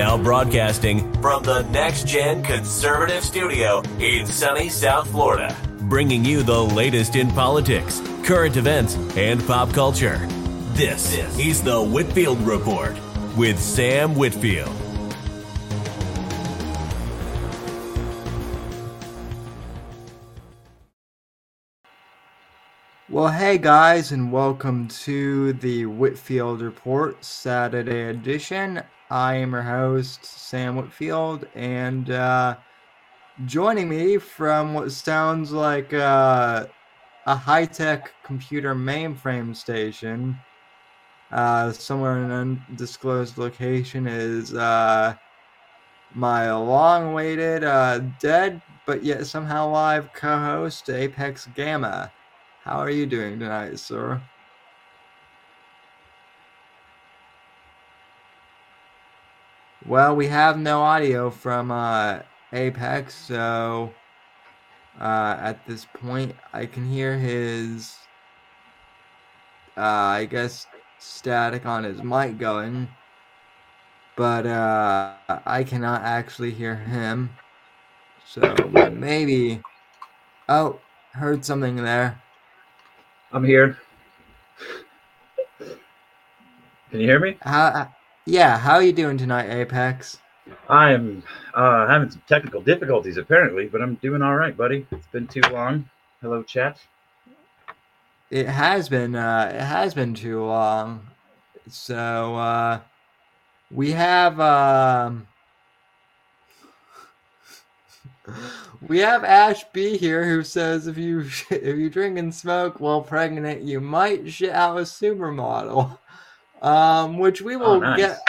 Now broadcasting from the Next Gen Conservative Studio in sunny South Florida, bringing you the latest in politics, current events, and pop culture. This is the Whitfield Report with Sam Whitfield. Well, hey guys, and welcome to the Whitfield Report Saturday edition. I am your host, Sam Whitfield, and uh, joining me from what sounds like uh, a high tech computer mainframe station uh, somewhere in an undisclosed location is uh, my long awaited, uh, dead but yet somehow live co host, Apex Gamma. How are you doing tonight, sir? Well, we have no audio from uh, Apex, so uh, at this point, I can hear his, uh, I guess, static on his mic going, but uh, I cannot actually hear him. So maybe. Oh, heard something there. I'm here. Can you hear me? How? Yeah, how are you doing tonight, Apex? I am uh, having some technical difficulties apparently, but I'm doing all right, buddy. It's been too long. Hello, chat. It has been. Uh, it has been too long. So uh, we have. Um, we have Ash B here who says if you if you drink and smoke while pregnant, you might shit out a supermodel. Um, which we Oh, will nice. get,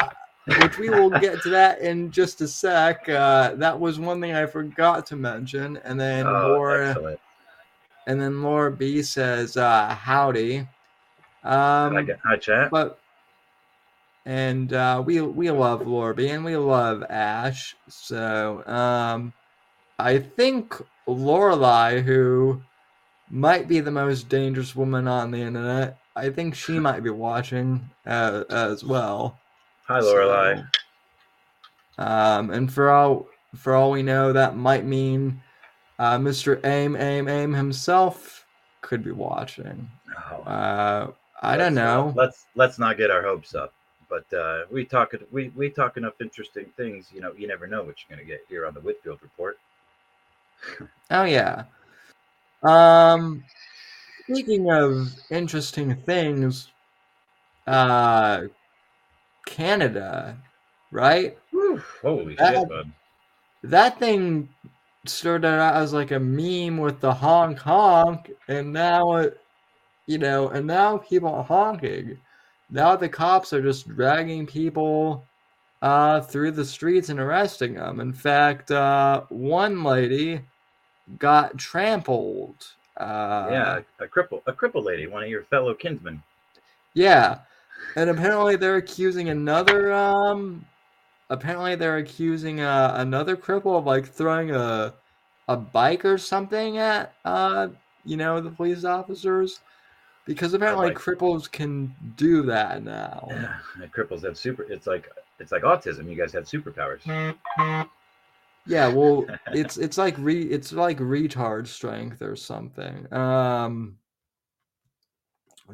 which we will get to that in just a sec. Uh, that was one thing I forgot to mention, and then Oh, Laura, excellent. and then Laura B says, uh, "Howdy." Um, like. Hi, chat. but and uh, we we love Laura B and we love Ash. So um, I think Lorelai, who might be the most dangerous woman on the internet, I think she might be watching uh, as well. Hi, Lorelai. So, um, and for all for all we know, that might mean uh, Mr. Aim Aim Aim himself could be watching. Oh, Uh, I don't know. let's let's not get our hopes up. But uh, we talk we we talk enough interesting things. You know, you never know what you're gonna get here on the Whitfield report. Oh yeah. Um speaking of interesting things, uh Canada, right? Whew, holy That- shit, bud. That thing started out as like a meme with the honk honk and now it you know, and now people are honking. Now the cops are just dragging people uh through the streets and arresting them. In fact, uh one lady got trampled. Uh, yeah, a cripple, a cripple lady, one of your fellow kinsmen. Yeah. And apparently they're accusing another um apparently they're accusing uh, another cripple of like throwing a a bike or something at uh you know the police officers because apparently bike. cripples can do that now. Yeah, and cripples have super. It's like it's like autism. You guys have superpowers. Yeah, well, it's it's like re it's like retard strength or something. Um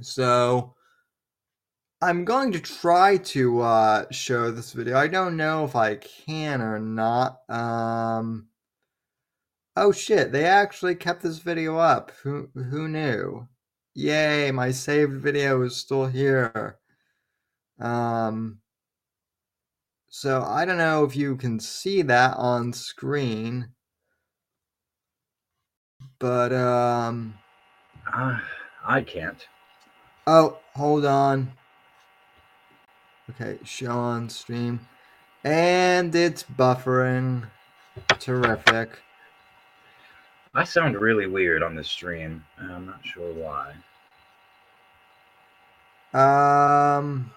so I'm going to try to uh show this video. I don't know if I can or not. Um Oh shit, they actually kept this video up. Who who knew? Yay, my saved video is still here. Um so I don't know if you can see that on screen. But um Uh, I can't. oh, hold on. Okay, show on stream. And it's buffering. Terrific. I sound really weird on this stream. I'm not sure why. Um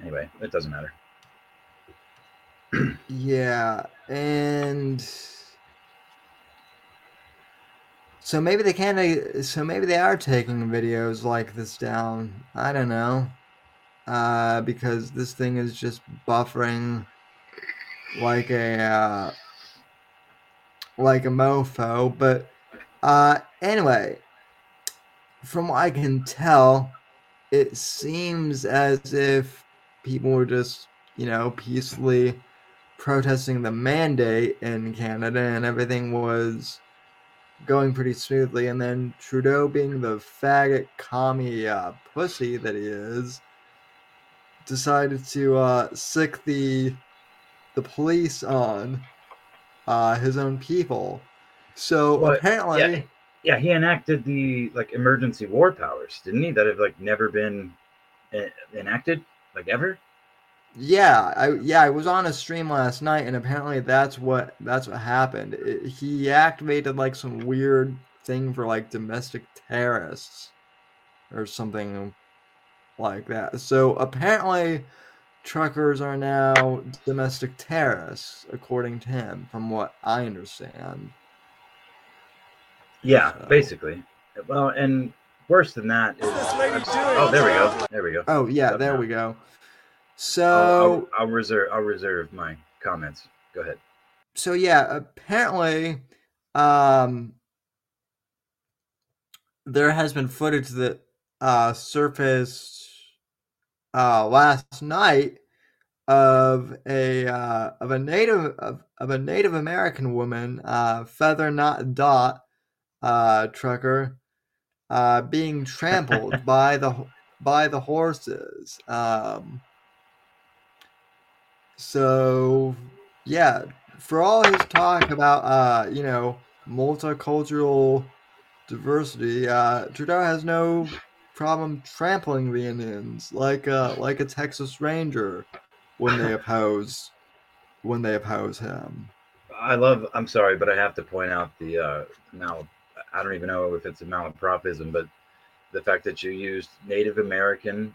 Anyway, it doesn't matter. Yeah, and so maybe they can't. so maybe they are taking videos like this down. I don't know. Uh because this thing is just buffering like a uh, like a mofo. But uh, anyway, from what I can tell, it seems as if people were just you know peacefully protesting the mandate in Canada, and everything was going pretty smoothly. And then Trudeau, being the faggot commie uh, pussy that he is, decided to uh, sick the the police on uh, his own people. So Well, apparently, yeah. Yeah, he enacted the like emergency war powers, didn't he? That have like never been uh, enacted, like ever. Yeah, I yeah, I was on a stream last night, and apparently that's what that's what happened. It- he activated like some weird thing for like domestic terrorists or something like that. So apparently, truckers are now domestic terrorists, according to him, from what I understand. Yeah, So- basically. Well, and worse than that is. Oh, there we go. There we go. Oh yeah, there now. we go. I'll, So I'll, I'll reserve. I'll reserve my comments. Go ahead. so yeah, apparently, um, there has been footage that uh, surfaced uh, last night of a uh, of a native of, of a Native American woman, uh, Feather Not Dot, uh, trucker, uh, being trampled by the by the horses. Um, so yeah, for all his talk about uh, you know multicultural diversity, uh, Trudeau has no problem trampling the Indians like uh, like a Texas Ranger when they oppose when they oppose him. I love. I'm sorry, but I have to point out the uh, mal. I don't even know if it's a malapropism, but the fact that you used Native American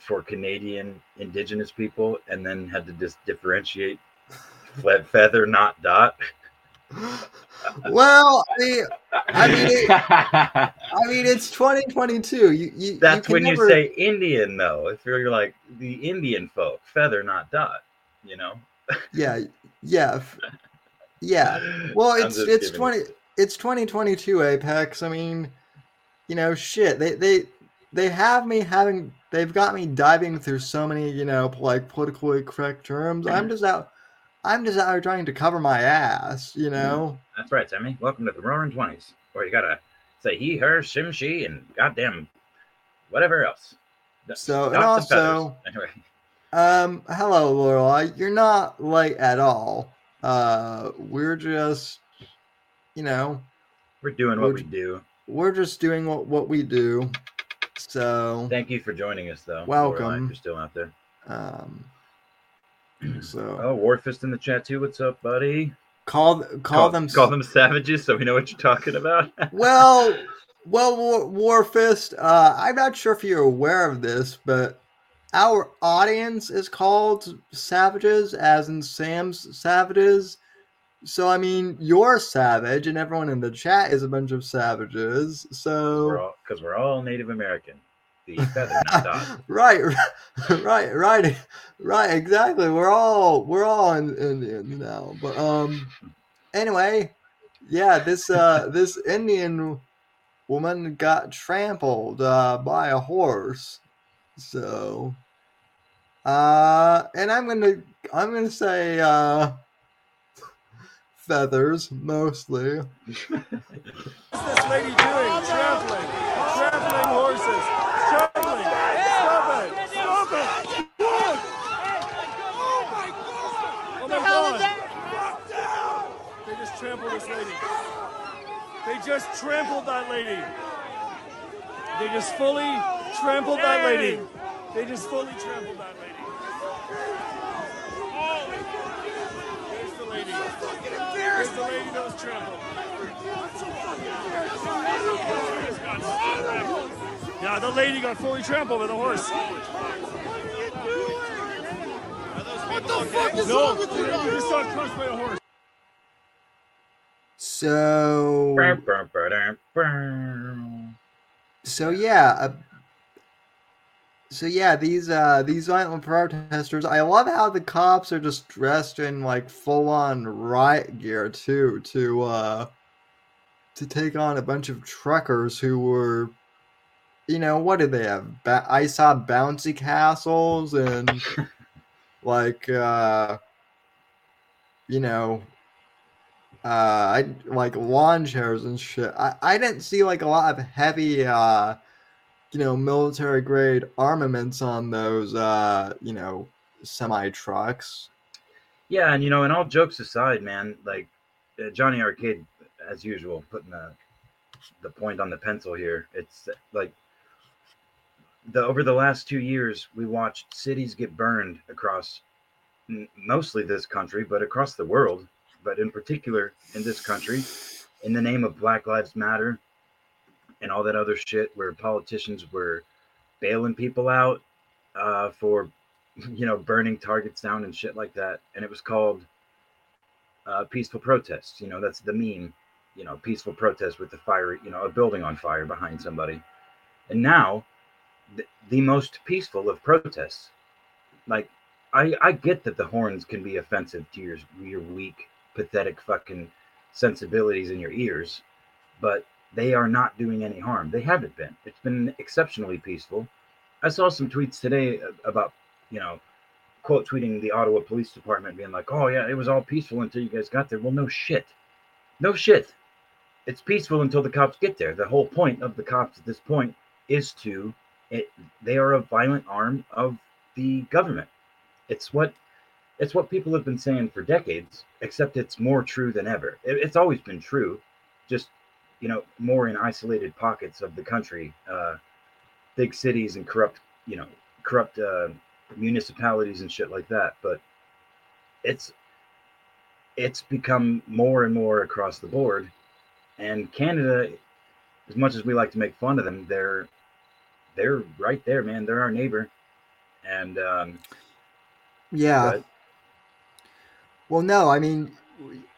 for Canadian Indigenous people, and then had to just differentiate fe- feather, not dot. well, I mean, I mean, it, I mean, it's 2022. You, you That's you when can you say Indian, though. If you're like the Indian folk, feather, not dot. You know. yeah, yeah, yeah. Well, it's it's kidding. twenty it's twenty twenty two Apex. I mean, you know, shit. They they they have me having they've got me diving through so many you know like politically correct terms. I'm just out. I'm just out trying to cover my ass. You know. That's right, Sammy. Welcome to the Roaring Twenties, where you gotta say he, her, shim, she, and goddamn whatever else. So, and dots feathers. also- anyway, Um. Hello, Lorelai. You're not late at all. Uh, we're just, you know, we're doing what Would- we do. we're just doing what what we do. So. Thank you for joining us, though. Welcome. If you're still out there. Um, so Oh, Warfist in the chat too. What's up, buddy? call call, them call them savages, so we know what you're talking about. well well War, Warfist. Uh, I'm not sure if you're aware of this, but our audience is called savages, as in Sam's savages. So I mean, you're savage, and everyone in the chat is a bunch of savages. So because we're all Native American. The feather, not dot. right, right, right, right. Exactly. We're all we're all in, Indians now. But um, anyway, yeah. This uh this Indian woman got trampled uh, by a horse. So, uh, and I'm gonna I'm gonna say uh feathers mostly. What's this lady doing? Trampling. Trampling horses. Trampling. Stop it. Stop it. Look. Oh my god. They just trampled this lady. They just trampled that lady. They just fully trampled that lady. They just fully trampled that lady. There's the lady. There's the lady that was trampled. Yeah, the lady got fully trampled by the horse. What the fuck is no, wrong with you? You just got crushed by a horse. So so yeah. Uh, so yeah, these uh these violent protesters. I love how the cops are just dressed in like full on riot gear too to uh to take on a bunch of truckers who were you know what did they have? Ba- I saw bouncy castles and like uh you know uh I like lawn chairs and shit. I I didn't see like a lot of heavy uh you know, military grade armaments on those, uh, you know, semi trucks. Yeah, and you know, and all jokes aside, man, like uh, Johnny Arcade, as usual, putting the the point on the pencil here. It's like the over the last two years, we watched cities get burned across mostly this country, but across the world, but in particular in this country, in the name of Black Lives Matter, and all that other shit where politicians were bailing people out uh, for you know burning targets down and shit like that. And it was called uh, peaceful protests you know that's the meme you know peaceful protest with the fire you know a building on fire behind somebody. And now the, the most peaceful of protests. Like I, I get that the horns can be offensive to your your weak, pathetic fucking sensibilities in your ears, but they are not doing any harm. They haven't been. It's been exceptionally peaceful. I saw some tweets today about, you know, quote tweeting the Ottawa Police Department being like, oh, yeah, it was all peaceful until you guys got there. Well, no shit. No shit. It's peaceful until the cops get there. The whole point of the cops at this point is to, it, they are a violent arm of the government. It's what it's what people have been saying for decades, except it's more true than ever. It, it's always been true, just you know, more in isolated pockets of the country, uh, big cities and corrupt, you know, corrupt uh, municipalities and shit like that. But it's it's become more and more across the board. And Canada, as much as we like to make fun of them, they're they're right there, man. They're our neighbor. And um, yeah. But, well, no, I mean,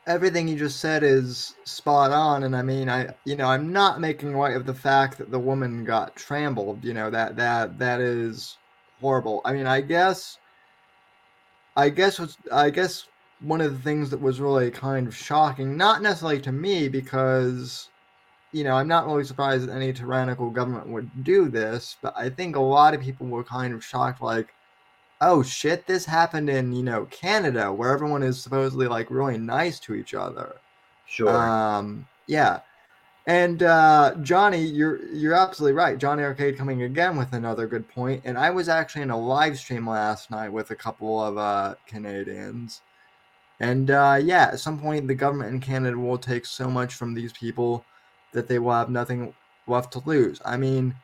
everything you just said is spot on and i mean i you know i'm not making light of the fact that the woman got trampled you know that that that is horrible. I mean i guess i guess what's i guess one of the things that was really kind of shocking not necessarily to me because you know i'm not really surprised that any tyrannical government would do this but i think a lot of people were kind of shocked like oh shit, this happened in, you know, Canada where everyone is supposedly like really nice to each other. Sure. Um, yeah. And uh, Johnny, you're you're absolutely right. Johnny Arcade coming again with another good point. And I was actually in a live stream last night with a couple of uh, Canadians. And uh, yeah, at some point the government in Canada will take so much from these people that they will have nothing left to lose. I mean,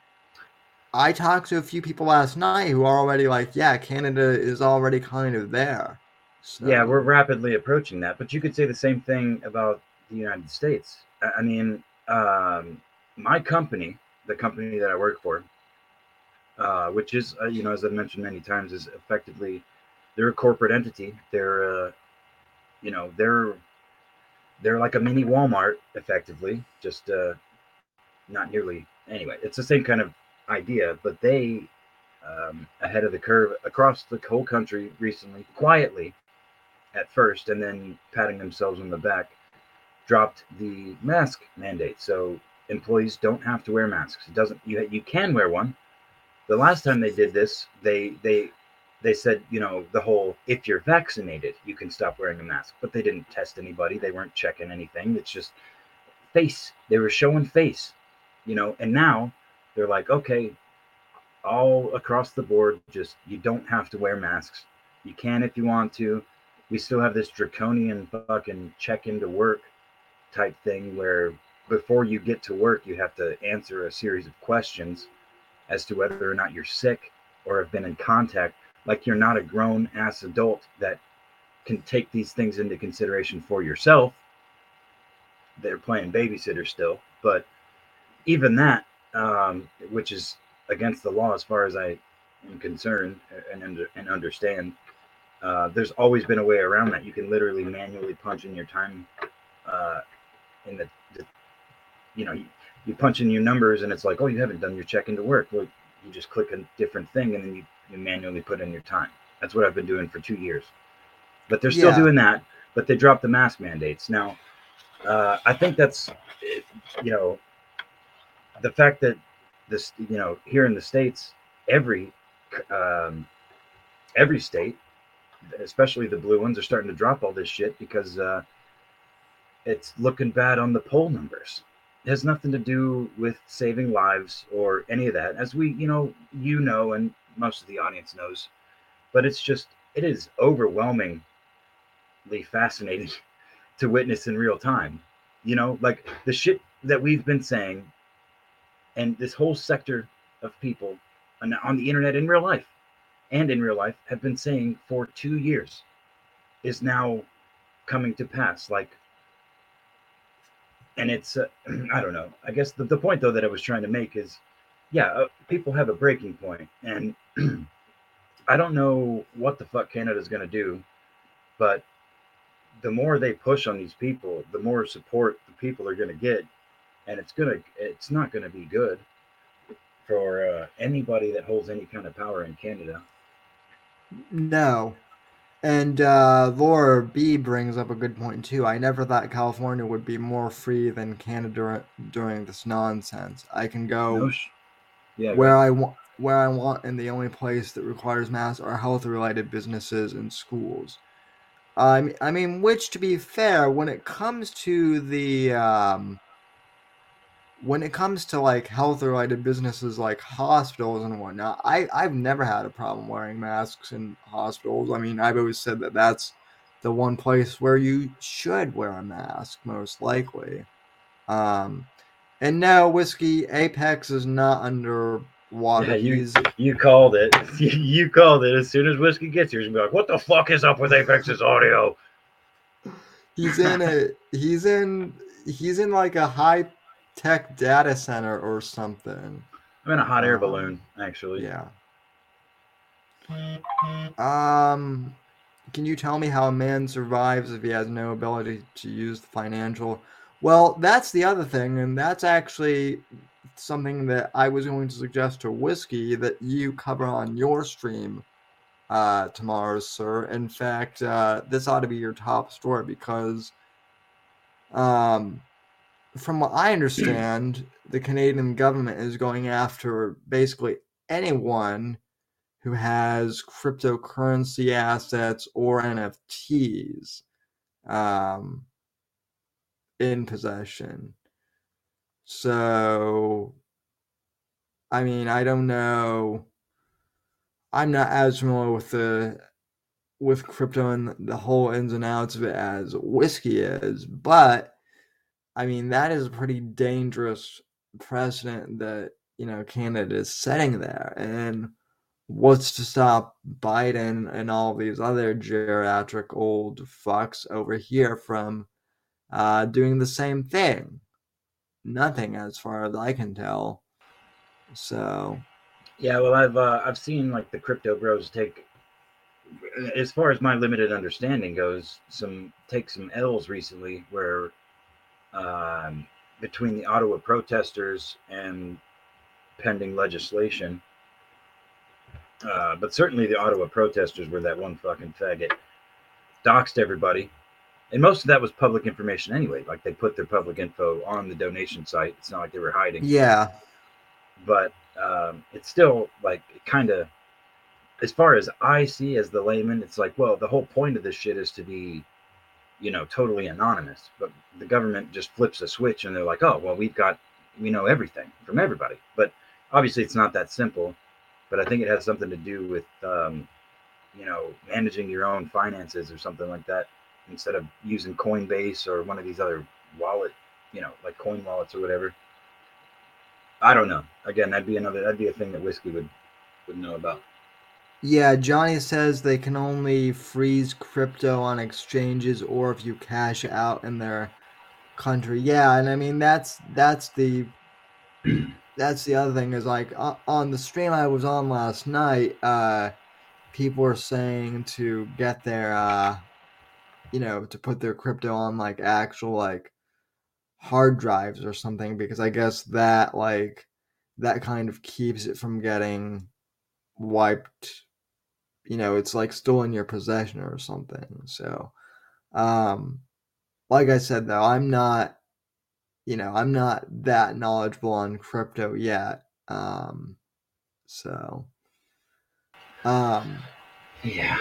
I talked to a few people last night who are already like, yeah, Canada is already kind of there. So. Yeah, we're rapidly approaching that. But you could say the same thing about the United States. I mean, um, my company, the company that I work for, uh, which is, uh, you know, as I've mentioned many times, is effectively they're a corporate entity. They're, uh, you know, they're they're like a mini Walmart, effectively, just uh, not nearly. Anyway, it's the same kind of idea, but they, um, ahead of the curve across the whole country recently, quietly at first, and then patting themselves on the back, dropped the mask mandate. So employees don't have to wear masks. It doesn't. You you can wear one. The last time they did this, they they they said, you know, the whole if you're vaccinated, you can stop wearing a mask. But they didn't test anybody. They weren't checking anything. It's just face. They were showing face, you know. And now they're like, okay, all across the board, just you don't have to wear masks. You can if you want to. We still have this draconian fucking check into work type thing where before you get to work, you have to answer a series of questions as to whether or not you're sick or have been in contact. Like you're not a grown ass adult that can take these things into consideration for yourself. They're playing babysitter still, but even that um, which is against the law as far as I am concerned and under, and understand. Uh, there's always been a way around that. You can literally manually punch in your time uh, in the, the, you know, you, you, punch in your numbers and it's like, oh, you haven't done your check into work. Well, You just click a different thing and then you, you manually put in your time. That's what I've been doing for two years. But they're still Yeah. doing that, but they dropped the mask mandates. Now, uh, I think that's, you know, the fact that this, you know, here in the States, every, um, every state, especially the blue ones, are starting to drop all this shit because uh, it's looking bad on the poll numbers. It has nothing to do with saving lives or any of that, as we, you know, you know, and most of the audience knows. But it's just, it is overwhelmingly fascinating to witness in real time. You know, like the shit that we've been saying, and this whole sector of people on, on the internet in real life and in real life have been saying for two years is now coming to pass. Like, and it's, uh, I don't know. I guess the, the point though that I was trying to make is, yeah, uh, people have a breaking point, and I don't know what the fuck Canada's going to do, but the more they push on these people, the more support the people are going to get, and it's gonna, it's not going to be good for uh, anybody that holds any kind of power in Canada. No. And uh, Laura B brings up a good point too. I never thought California would be more free than Canada during this nonsense. I can go No sh- yeah, where I want where I want and the only place that requires masks are health related businesses and schools. I mean, I mean, which to be fair, when it comes to the um, when it comes to like health related businesses like hospitals and whatnot, I I've never had a problem wearing masks in hospitals. I mean, I've always said that that's the one place where you should wear a mask, most likely. Um, and no, whiskey Apex is not underwater. Yeah, you- He's You called it. you called it. As soon as whiskey gets here, he's gonna be like, "What the fuck is up with Apex's audio?" he's in a he's in he's in like a high tech data center or something. I'm in a hot air Um, balloon, actually. Yeah. Um, can you tell me how a man survives if he has no ability to use the financial? Well, that's the other thing, and that's actually something that I was going to suggest to Whiskey that you cover on your stream uh, tomorrow, sir. In fact, uh, this ought to be your top story because, um, from what I understand, the Canadian government is going after basically anyone who has cryptocurrency assets or NFTs um, in possession. So, I mean, I don't know. I'm not as familiar with the with crypto and the whole ins and outs of it as whiskey is, but I mean that is a pretty dangerous precedent that you know Canada is setting there, and what's to stop Biden and all these other geriatric old fucks over here from uh, doing the same thing? Nothing, as far as I can tell. So, Yeah, well, I've uh, I've seen like the crypto bros take, as far as my limited understanding goes, some take some L's recently where, um, between the Ottawa protesters and pending legislation. Uh, but certainly the Ottawa protesters were that one fucking faggot, doxed everybody, and most of that was public information anyway. Like they put their public info on the donation site. It's not like they were hiding yeah, but um, it's still like kind of as far as i see as the layman it's like well the whole point of this shit is to be you know totally anonymous but the government just flips a switch and they're like oh well we've got we know everything from everybody but obviously it's not that simple but i think it has something to do with um, you know managing your own finances or something like that instead of using coinbase or one of these other wallet you know like coin wallets or whatever I don't know. Again, that'd be another. That'd be a thing that whiskey would would know about. Yeah. Johnny says they can only freeze crypto on exchanges or if you cash out in their country. Yeah, and I mean that's that's the that's the other thing is like o- on the stream I was on last night, uh, people were saying to get their, uh, you know, to put their crypto on like actual like hard drives or something because I guess that like that kind of keeps it from getting wiped you know it's like still in your possession or something so um like i said though i'm not you know i'm not that knowledgeable on crypto yet um so um Yeah.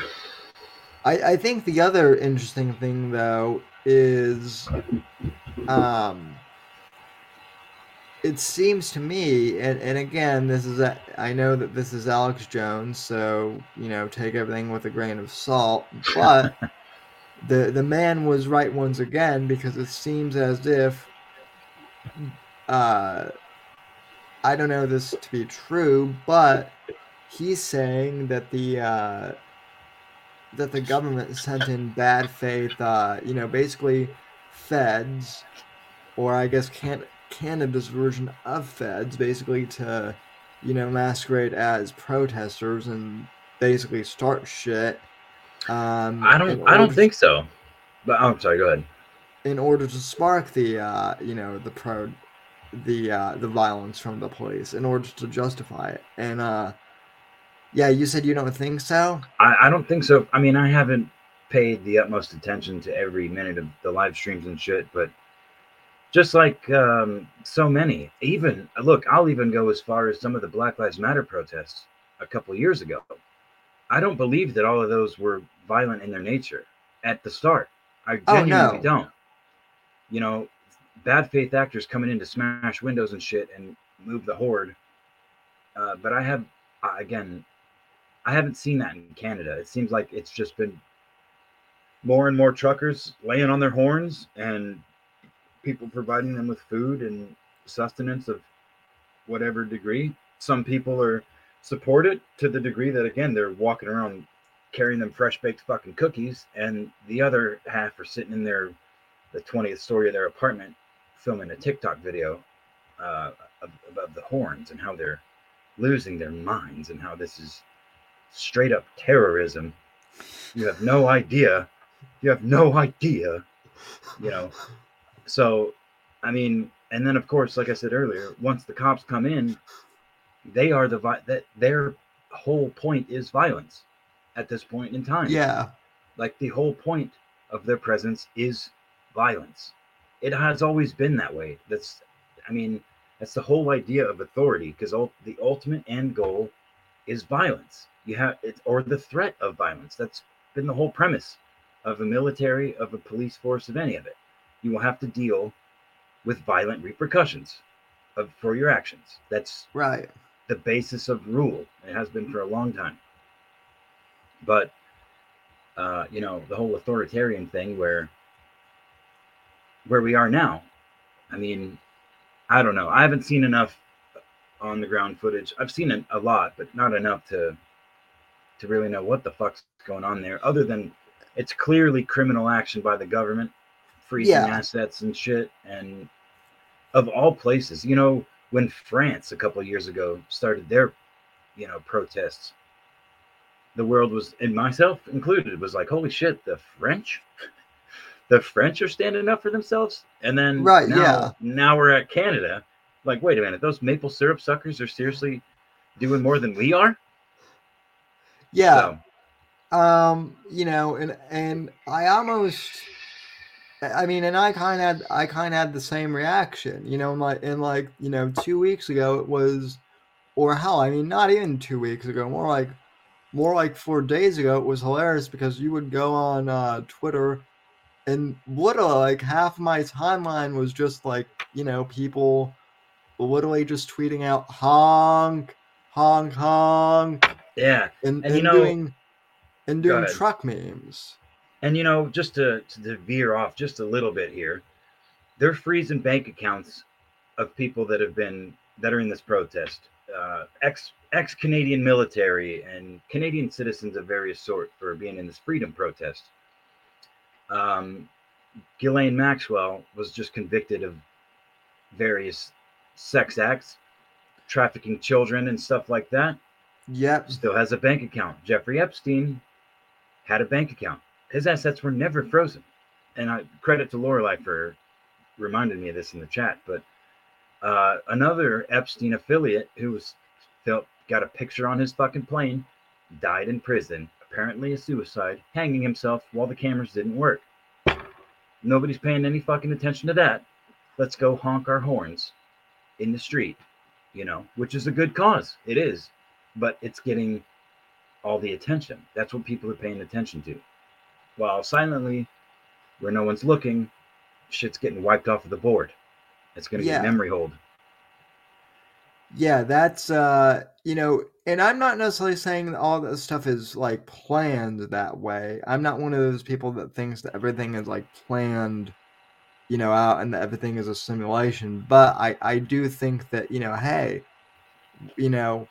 I, I think the other interesting thing though is um it seems to me and, and again this is a, I know that this is Alex Jones so you know take everything with a grain of salt but the the man was right once again because it seems as if uh I don't know this to be true but he's saying that the uh that the government sent in bad faith, uh, you know, basically feds, or I guess can- Canada's version of feds, basically to, you know, masquerade as protesters and basically start shit. Um, I don't. I don't order- think so. But oh, I'm sorry. Go ahead. in order to spark the, uh, you know, the pro, the uh, the violence from the police, in order to justify it, and uh, yeah, you said you don't think so. I, I don't think so. I mean, I haven't paid the utmost attention to every minute of the live streams and shit, but just like um, so many, even look, I'll even go as far as some of the Black Lives Matter protests a couple years ago. I don't believe that all of those were violent in their nature at the start. I Oh, genuinely no. don't. You know, bad faith actors coming in to smash windows and shit and move the horde. Uh, but I have, uh, again, I haven't seen that in Canada. It seems like it's just been more and more truckers laying on their horns and people providing them with food and sustenance of whatever degree. Some people are supported to the degree that again they're walking around carrying them fresh baked fucking cookies, and the other half are sitting in their the 20th story of their apartment filming a TikTok video uh, of, of the horns and how they're losing their minds and how this is straight up terrorism. You have no idea. You have no idea. You know. So, I mean, and then of course, like I said earlier, once the cops come in, they are the vi- that their whole point is violence at this point in time. Yeah, Like the whole point of their presence is violence. It has always been that way. That's, I mean, that's the whole idea of authority because the ultimate end goal is violence. You have it, or the threat of violence. That's been the whole premise of a military, of a police force, of any of it. You will have to deal with violent repercussions of for your actions. That's right. the basis of rule. It has been for a long time. But uh, you know, the whole authoritarian thing where where we are now. I mean, I don't know. I haven't seen enough on the ground footage. I've seen a, a lot, but not enough to to really know what the fuck's going on there. Other than it's clearly criminal action by the government, freezing Yeah. assets and shit. And of all places, you know, when France a couple of years ago started their, you know, protests, the world was, and myself included, was like, holy shit, the French, the French are standing up for themselves. And then Right, now, yeah. now we're at Canada. Like, wait a minute, those maple syrup suckers are seriously doing more than we are. Yeah. So, um you know and and i almost i mean and i kind of had i kind of had the same reaction you know like in like you know two weeks ago it was or hell i mean not even two weeks ago more like more like four days ago it was hilarious because you would go on uh twitter and literally like half my timeline was just like you know people literally just tweeting out honk honk honk yeah. and, And and, you know- doing and doing truck memes. And you know, just to, to veer off just a little bit here, they're freezing bank accounts of people that have been that are in this protest, uh, ex ex Canadian military and Canadian citizens of various sort for being in this freedom protest. Um, Ghislaine Maxwell was just convicted of various sex acts, trafficking children and stuff like that Yep. still has a bank account. Jeffrey Epstein had a bank account. His assets were never frozen. And I credit to Lorelai for reminding me of this in the chat. But Uh, another Epstein affiliate who was felt got a picture on his fucking plane, died in prison, apparently a suicide, hanging himself while the cameras didn't work. Nobody's paying any fucking attention to that. Let's go honk our horns in the street, you know, which is a good cause. It is, but it's getting all the attention. That's what people are paying attention to. While silently, where no one's looking, shit's getting wiped off of the board. It's going to Yeah. get memory hold. Yeah, that's uh, you know, and I'm not necessarily saying all that stuff is like planned that way. I'm not one of those people that thinks that everything is like planned, you know, out and that everything is a simulation. But I I do think that, you know, hey, you know,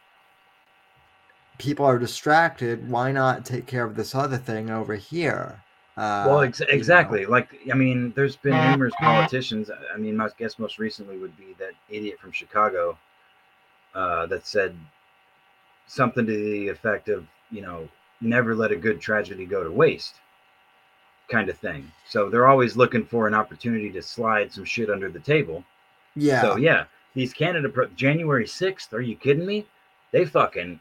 people are distracted. Why not take care of this other thing over here? Uh, well, ex- you know. exactly. Like, I mean, there's been numerous politicians. I mean, my guess most recently would be that idiot from Chicago uh, that said something to the effect of, you know, never let a good tragedy go to waste, kind of thing. So they're always looking for an opportunity to slide some shit under the table. Yeah. So yeah, these Canada pro- January sixth. Are you kidding me? They fucking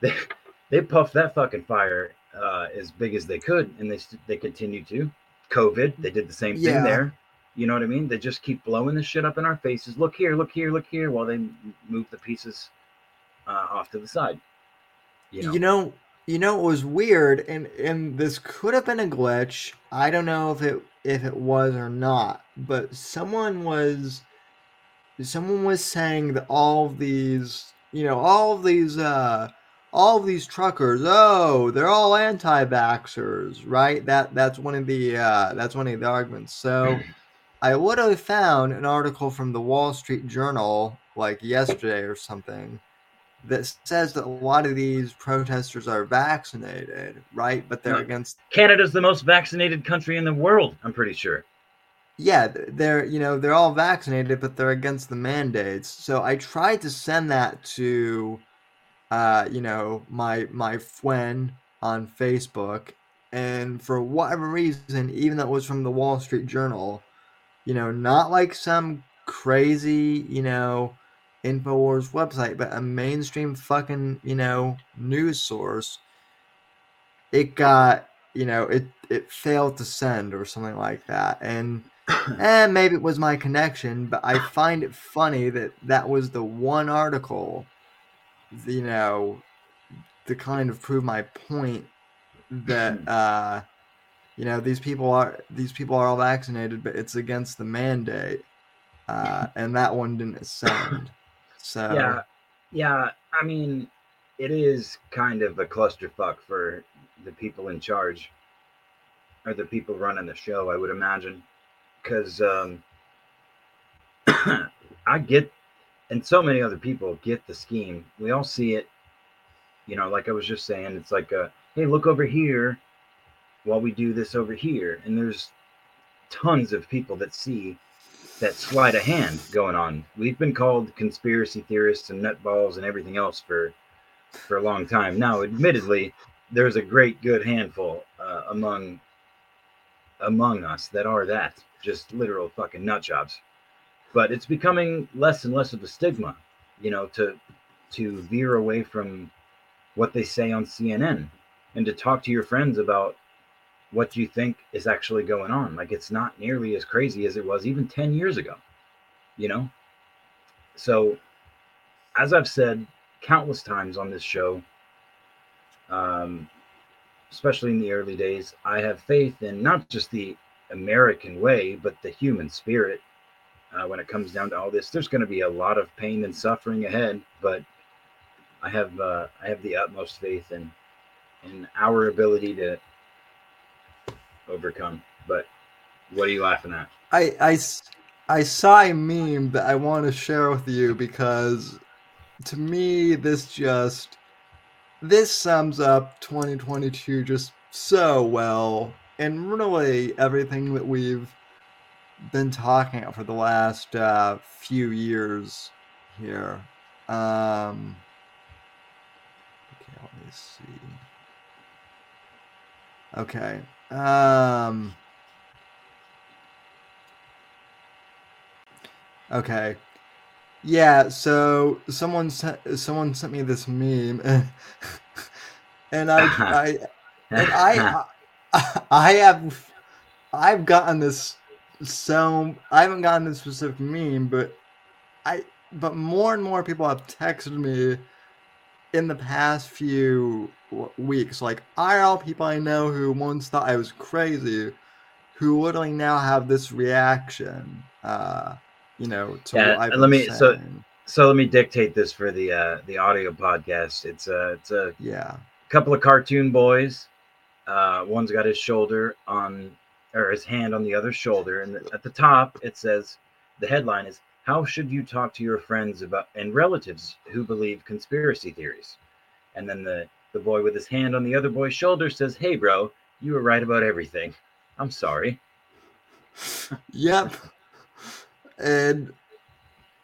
they they puffed that fucking fire uh, as big as they could, and they they continue to. COVID, they did the same thing Yeah. there. You know what I mean? They just keep blowing this shit up in our faces. Look here, look here, look here, while they move the pieces uh, off to the side. You know, You know, you know, it was weird, and and this could have been a glitch. I don't know if it if it was or not, but someone was someone was saying that all of these, you know, all of these uh all of these truckers, oh, they're all anti-vaxxers, right? That that's one of the uh that's one of the arguments. So I would have found an article from the Wall Street Journal like yesterday or something that says that a lot of these protesters are vaccinated, right? But they're against Canada's the most vaccinated country in the world. I'm pretty sure. yeah, they're you know they're all vaccinated, but they're against the mandates. So I tried to send that to, uh, you know, my my friend on Facebook, and for whatever reason, even though it was from the Wall Street Journal, you know, not like some crazy, you know, Infowars website, but a mainstream fucking, you know, news source. It got, you know, it it failed to send or something like that, and and maybe it was my connection, but I find it funny that that was the one article, you know, to kind of prove my point that uh, you know these people are these people are all vaccinated, but it's against the mandate, uh, and that one didn't sound. So Yeah, yeah. I mean, it is kind of a clusterfuck for the people in charge, or the people running the show. I would imagine, because um, I get, and so many other people get the scheme. We all see it. You know, like I was just saying, it's like, a, hey, look over here, while we do this over here, and there's tons of people that see that sleight of hand going on. We've been called conspiracy theorists and nutballs and everything else for for a long time. Now, admittedly, there's a great good handful uh, among among us that are that, just literal fucking nut jobs. But it's becoming less and less of a stigma, you know, to to veer away from what they say on CNN and to talk to your friends about what you think is actually going on. Like it's not nearly as crazy as it was even 10 years ago, you know? So, as I've said countless times on this show, um, especially in the early days, I have faith in not just the American way, but the human spirit. Uh, when it comes down to all this, there's going to be a lot of pain and suffering ahead, but I have uh, I have the utmost faith in in our ability to overcome. But what are you laughing at? I I saw a meme that I want to share with you because to me this just this sums up 2022 just so well and really everything that we've been talking for the last uh, few years here. Um, okay, let me see. Okay. Um, okay. Yeah, so someone sent someone sent me this meme, and I I and I I, I have I've gotten this so I haven't gotten this specific meme, but I but more and more people have texted me in the past few weeks, like IRL people I know who once thought I was crazy, who literally now have this reaction. Uh, you know, to Yeah, what I've let me- so- So let me dictate this for the uh, the audio podcast. It's a it's a yeah, couple of cartoon boys. Uh, one's got his shoulder on or his hand on the other shoulder, and at the top it says the headline is "How should you talk to your friends about and relatives who believe conspiracy theories?" And then the the boy with his hand on the other boy's shoulder says, "Hey, bro, you were right about everything. I'm sorry." Yep. And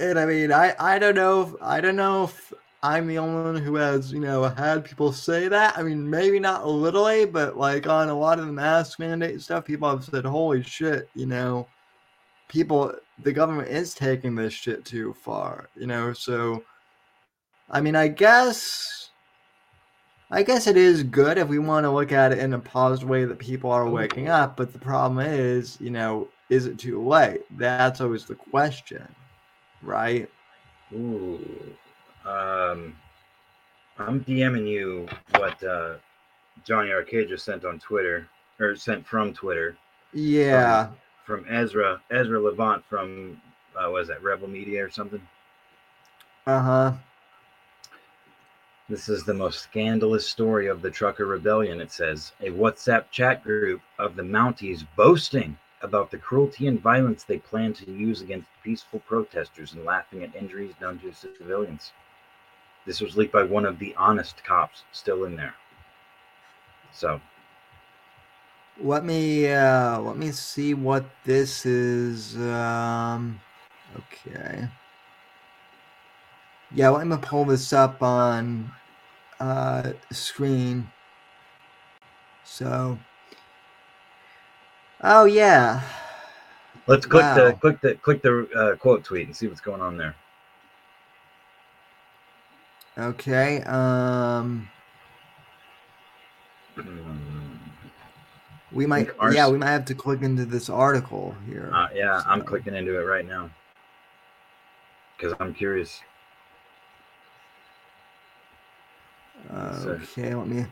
and I mean I I don't know if I don't know if I'm the only one who has, you know, had people say that. I mean, maybe not literally, eh, but like on a lot of the mask mandate stuff, people have said, Holy shit, you know, people the government is taking this shit too far, you know, so I mean I guess I guess it is good if we want to look at it in a positive way that people are waking up, but the problem is, you know, is it too late? That's always the question, right? Ooh. Um, I'm DMing you what uh, Johnny Arcade just sent on Twitter, or sent from Twitter Yeah. from Ezra Ezra Levant from uh, what is that Rebel Media or something. Uh huh. This is the most scandalous story of the trucker rebellion. It says a WhatsApp chat group of the Mounties boasting about the cruelty and violence they plan to use against peaceful protesters and laughing at injuries done to civilians. This was leaked by one of the honest cops still in there. So, Let me uh let me see what this is. Um okay. Yeah, let me pull this up on uh screen. So Oh yeah. let's click the click the click the uh, quote tweet and see what's going on there. Okay. Um we might ours- yeah, we might have to click into this article here. Uh, yeah, I'm clicking into it right now because I'm curious. So- Okay, let me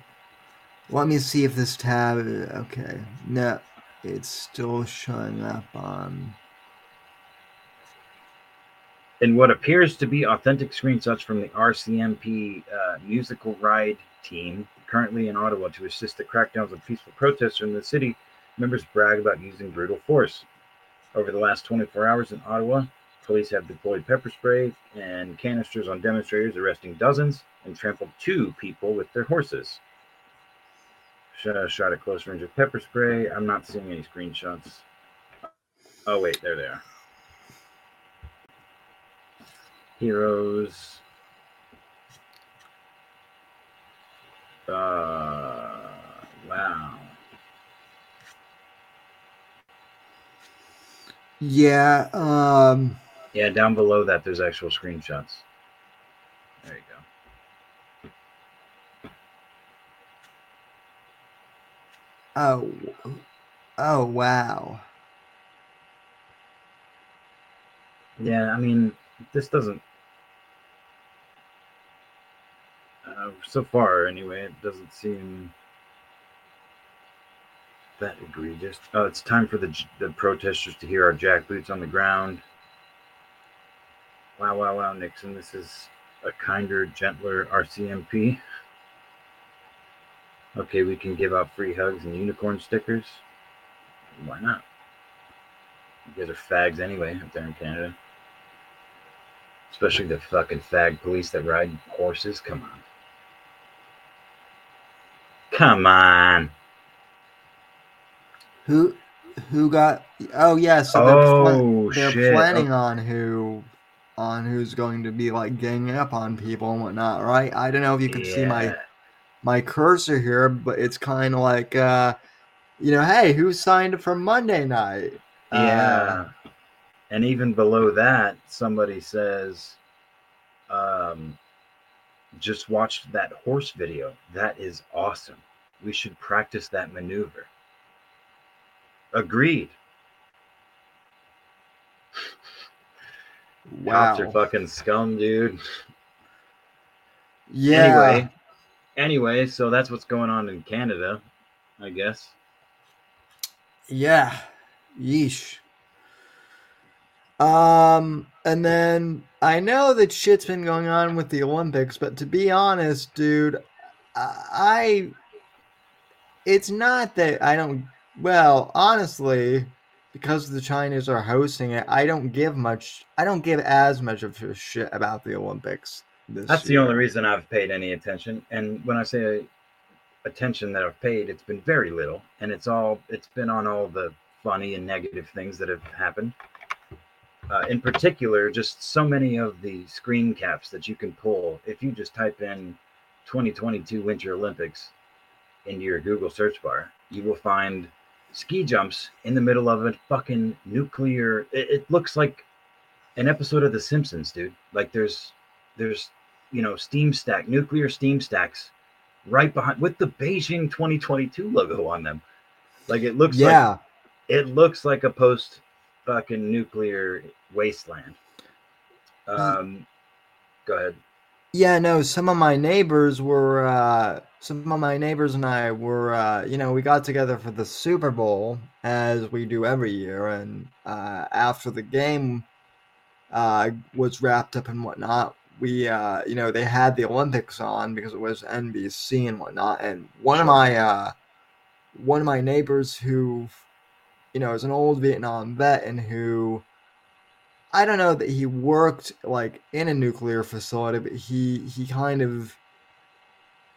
let me see if this tab. Okay, no, it's still showing up on. In what appears to be authentic screenshots from the RCMP uh, musical ride team, currently in Ottawa to assist the crackdowns on peaceful protesters in the city, members brag about using brutal force. Over the last 24 hours in Ottawa, police have deployed pepper spray and canisters on demonstrators, arresting dozens and trampled two people with their horses. Sh- Shot at close range of pepper spray. I'm not seeing any screenshots. Oh, wait, there they are. Heroes. Uh, wow. Yeah. Um. Yeah, down below that, there's actual screenshots. There you go. Oh. Oh wow. Yeah, I mean, this doesn't. So far, anyway, it doesn't seem that egregious. Oh, it's time for the the protesters to hear our jackboots on the ground. Wow, wow, wow, Nixon. This is a kinder, gentler RCMP. Okay, we can give out free hugs and unicorn stickers. Why not? You guys are fags anyway up there in Canada. Especially the fucking fag police that ride horses. Come on. Come on. Who? Who got? Oh yeah. So they're, Oh, they're shit. planning on who, on who's going to be like ganging up on people and whatnot, right? I don't know if you can see my my cursor here, but it's kind of like, uh, you know, hey, who signed for Monday night? Uh, Yeah. and even below that, somebody says, um, just watched that horse video. That is awesome. We should practice that maneuver. Agreed. Wow. Cops are fucking scum, dude. yeah. Anyway, anyway, so that's what's going on in Canada, I guess. Yeah. Yeesh. Um, and then I know that shit's been going on with the Olympics, but to be honest, dude, I it's not that I don't well, honestly, because the Chinese are hosting it, I don't give much I don't give as much of a shit about the Olympics this That's the only reason I've paid any attention. And when I say attention that I've paid, it's been very little, and it's all it's been on all the funny and negative things that have happened. Uh, in particular, just so many of the screen caps that you can pull if you just type in 2022 Winter Olympics into your Google search bar, you will find ski jumps in the middle of a fucking nuclear. It, it looks like an episode of The Simpsons, dude. Like there's there's you know steam stack nuclear steam stacks right behind with the Beijing 2022 logo on them. Like it looks like Yeah. it looks like a post fucking nuclear wasteland. Um, go ahead. Yeah, no, some of my neighbors were uh some of my neighbors and I were uh you know, we got together for the Super Bowl as we do every year and uh after the game uh was wrapped up and whatnot, we uh you know, they had the Olympics on because it was NBC and whatnot and one of my uh one of my neighbors who you know is an old Vietnam vet and who I don't know that he worked like in a nuclear facility, but he he kind of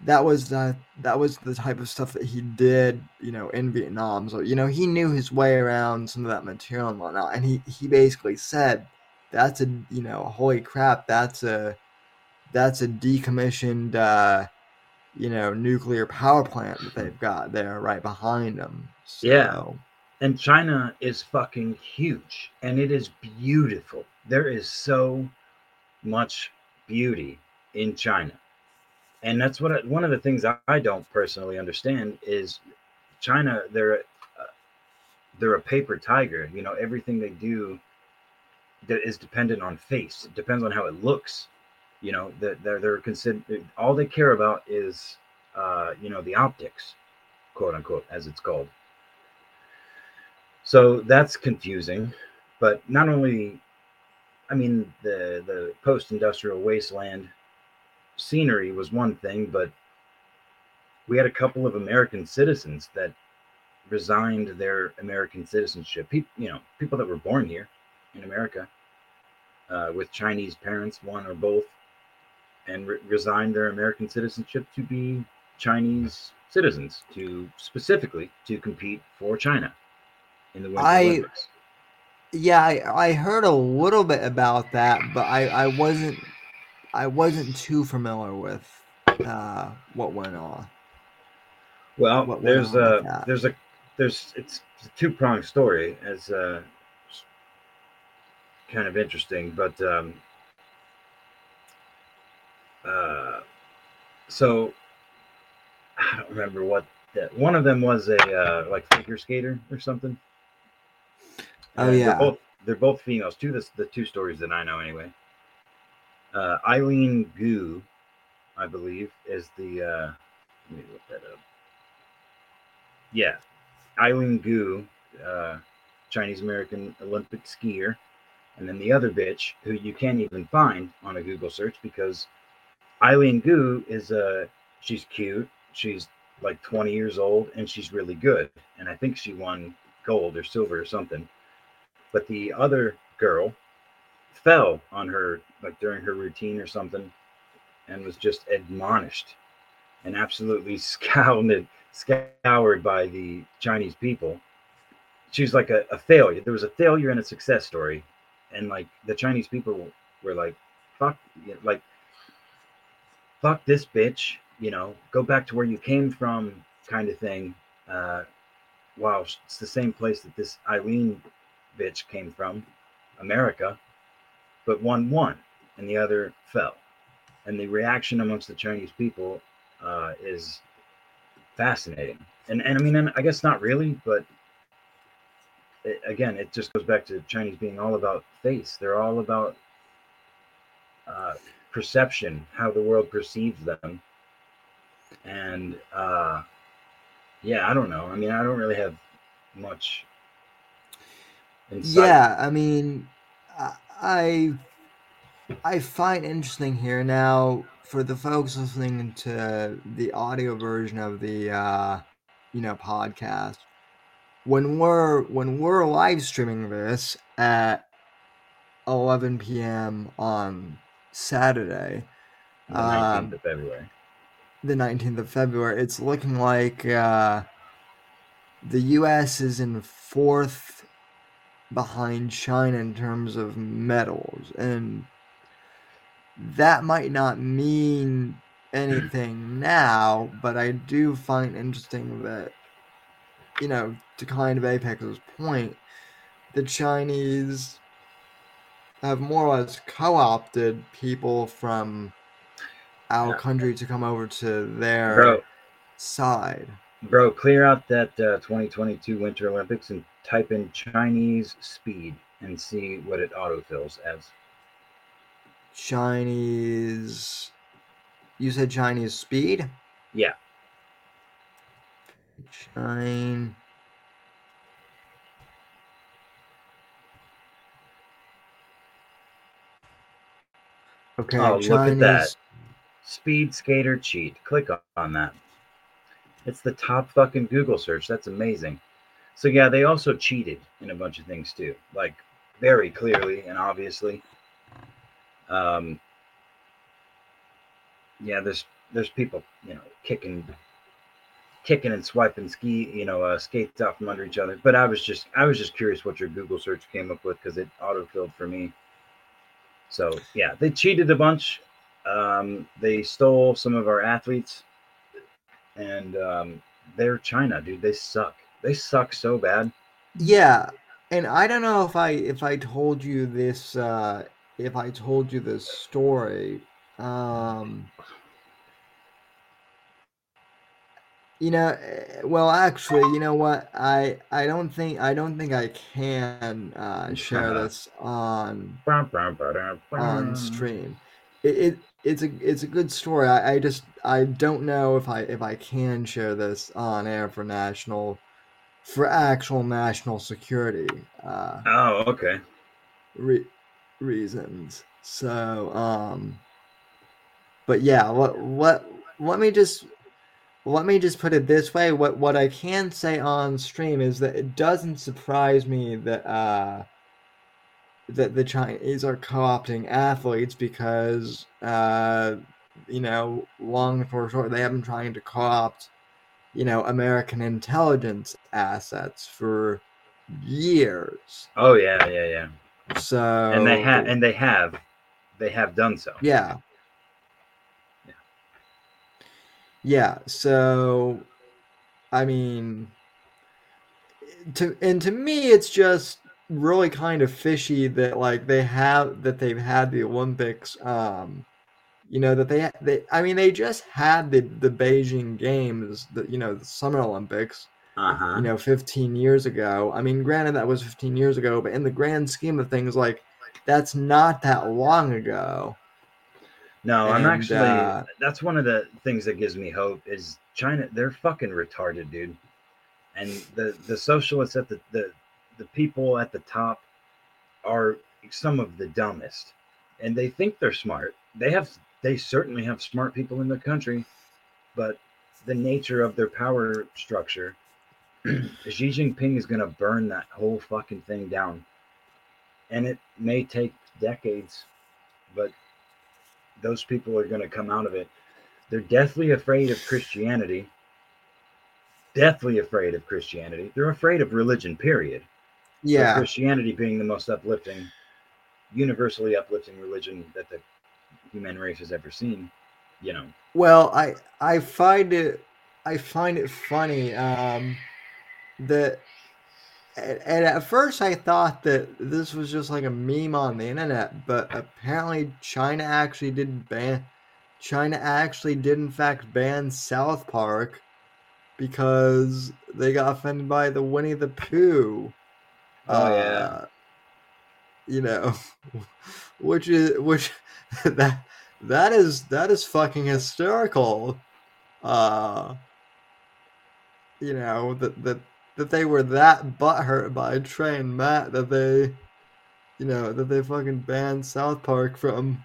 that was the that was the type of stuff that he did, you know, in Vietnam. So you know, he knew his way around some of that material and whatnot. And he he basically said, "That's a you know, holy crap, that's a that's a decommissioned uh, you know nuclear power plant that they've got there right behind them." So, Yeah. And China is fucking huge and it is beautiful. There is so much beauty in China. And that's what I, one of the things I, don't personally understand is China they're uh, they're a paper tiger, you know, everything they do that is dependent on face. It depends on how it looks. You know, that they're they're considered all they care about is uh, you know, the optics, quote unquote, as it's called. So that's confusing. But not only, I mean, the the post-industrial wasteland scenery was one thing, but we had a couple of American citizens that resigned their American citizenship. People, you know, people that were born here in America uh, with Chinese parents, one or both, and re- resigned their American citizenship to be Chinese citizens, to specifically to compete for China in the Winter I- Olympics. Yeah, I, I heard a little bit about that, but I, I wasn't I wasn't too familiar with uh, what went on. Well, what there's on a there's a there's it's a two pronged story as uh, kind of interesting, but um, uh, so I don't remember what that one of them was a uh, like figure skater or something. Oh, Uh, yeah. they're both they're both females. Two the the two stories that I know anyway. Uh, Eileen Gu, I believe, is the uh, let me look that up. Yeah, Eileen Gu, uh, Chinese American Olympic skier, and then the other bitch who you can't even find on a Google search because Eileen Gu is uh she's cute, she's like 20 years old, and she's really good, and I think she won gold or silver or something. But the other girl fell on her like during her routine or something, and was just admonished and absolutely scoured scoured by the Chinese people. she was like a, a failure. There was a failure and a success story, and like the Chinese people were like, "Fuck," like, "Fuck this bitch," you know, go back to where you came from, kind of thing. Uh, wow, it's the same place that this Eileen bitch came from, America, but one won and the other fell. and the reaction amongst the Chinese people uh, is fascinating. And and I mean, and I guess not really, but it, again, it just goes back to Chinese being all about face. They're all about uh, perception, how the world perceives them, and uh, yeah, I don't know. I mean, I don't really have much. Insight. Yeah, I mean, I I find interesting here now for the folks listening to the audio version of the uh, you know podcast. When we're when we're live streaming this at 11 p.m. on Saturday, the 19th um, of February. The 19th of February. It's looking like uh, the U.S. is in fourth behind China in terms of medals, and that might not mean anything now, but I do find interesting that, you know, to kind of Apex's point, the Chinese have more or less co-opted people from our country to come over to their bro, side. Bro, clear out that uh, 2022 Winter Olympics and type in Chinese speed and see what it autofills as. Chinese. You said Chinese speed? Yeah. Chine. Okay. Oh, Chinese... look at that. Speed skater cheat. Click on that. It's the top fucking Google search. That's amazing. So yeah, they also cheated in a bunch of things too. Like very clearly and obviously. Um, yeah, there's there's people you know kicking, kicking and swiping ski you know uh, skates out from under each other. But I was just I was just curious what your Google search came up with because it autofilled for me. So yeah, they cheated a bunch. Um, they stole some of our athletes, and um, they're China, dude. They suck. They suck so bad. Yeah, and I don't know if I if I told you this uh, if I told you this story. Um, you know, eh, well, actually, you know what? I I don't think I don't think I can uh, share this on on stream. It, it it's a it's a good story. I, I just I don't know if I if I can share this on air for national for actual national security. Uh, oh, okay. Re- reasons. So, um, but yeah, what what let me just let me just put it this way. What what I can say on stream is that it doesn't surprise me that uh that the Chinese are co-opting athletes because uh you know long for short they have been trying to co-opt you know American intelligence assets for years. Oh yeah, yeah, yeah. So and they have and they have they have done so. Yeah. Yeah. Yeah. So, I mean, to and to me, it's just really kind of fishy that like they have that they've had the Olympics. Um, you know that they they I mean they just had the the Beijing Games, the you know the Summer Olympics uh-huh. you know, 15 years ago. I mean, granted, that was 15 years ago, but in the grand scheme of things, like, that's not that long ago. No, and, I'm actually, uh, that's one of the things that gives me hope is China, they're fucking retarded, dude. And the, the socialists at the, the, the people at the top are some of the dumbest and they think they're smart. They have, they certainly have smart people in their country, but the nature of their power structure Xi Jinping is going to burn that whole fucking thing down. And it may take decades, but those people are going to come out of it. They're deathly afraid of Christianity. Deathly afraid of Christianity. They're afraid of religion, period. Yeah. Christianity being the most uplifting, universally uplifting religion that the human race has ever seen, you know. Well, I I find it I find it funny. Um that and at first I thought that this was just like a meme on the internet, but apparently China actually did ban China actually did in fact ban South Park because they got offended by the Winnie the Pooh. Oh, yeah. uh, You know, which is which that that is that is fucking hysterical. Uh you know, that that that they were that butthurt by Trey and Matt that they you know, that they fucking banned South Park from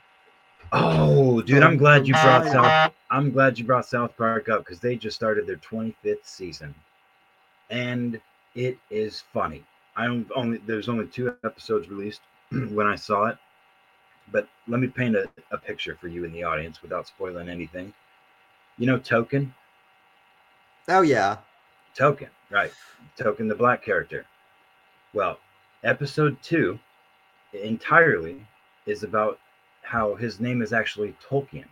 Oh, dude, I'm glad you brought South. I'm glad you brought South Park up because they just started their 25th season, and it is funny. I only there's only two episodes released when I saw it, but let me paint a, a picture for you in the audience without spoiling anything. You know, Token, Oh yeah. Token, right? Token, the black character. Well, episode two entirely is about how his name is actually Tolkien,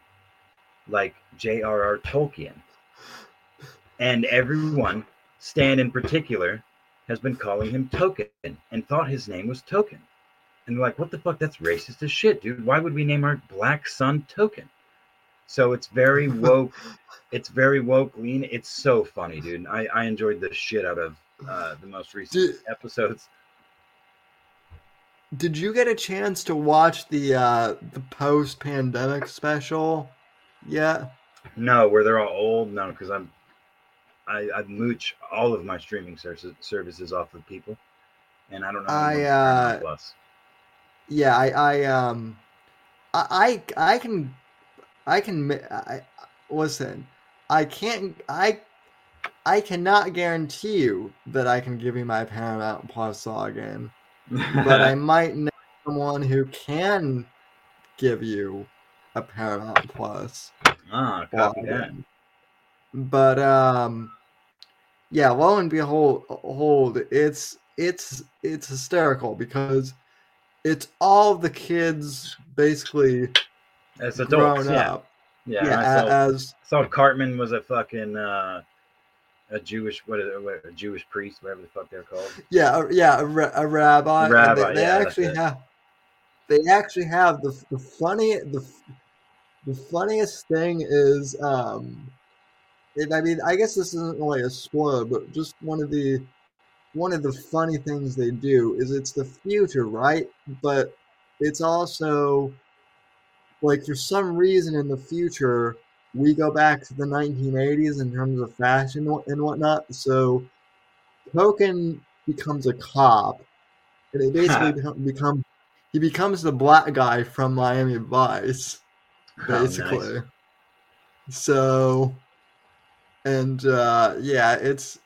like J.R.R. Tolkien. And everyone, Stan in particular, has been calling him Token and thought his name was Token. And like, what the fuck? That's racist as shit, dude. Why would we name our black son Token? So it's very woke. it's very woke lean. It's so funny, dude. I, I enjoyed the shit out of uh, the most recent Did- episodes. Did you get a chance to watch the uh the post pandemic special yet? No, where they're all old. No, because I'm I, I mooch all of my streaming services services off of people, and I don't know. I, uh, Plus. Yeah, I, I um, I, I, I can, I can, I, listen. I can't, I, I cannot guarantee you that I can give you my Paramount Plus login, but I might know someone who can give you a Paramount Plus ah, copy that. But um, yeah, lo and behold, hold it's it's it's hysterical because it's all the kids basically As adults, grown yeah, up. yeah. Yeah, I saw, as saw Cartman was a fucking uh, a Jewish what is it, what, a Jewish priest, whatever the fuck they're called. yeah, a, yeah, a, a rabbi. Rabbi, they, they yeah, actually have they actually have the the funny the the funniest thing is um, it, I mean, I guess this isn't really a spoiler, but just one of the one of the funny things they do is it's the future, right? But it's also like for some reason in the future we go back to the 1980s in terms of fashion and whatnot. So Token becomes a cop, and he basically become, become he becomes the black guy from Miami Vice, Oh, nice. basically. So, and uh, yeah, it's.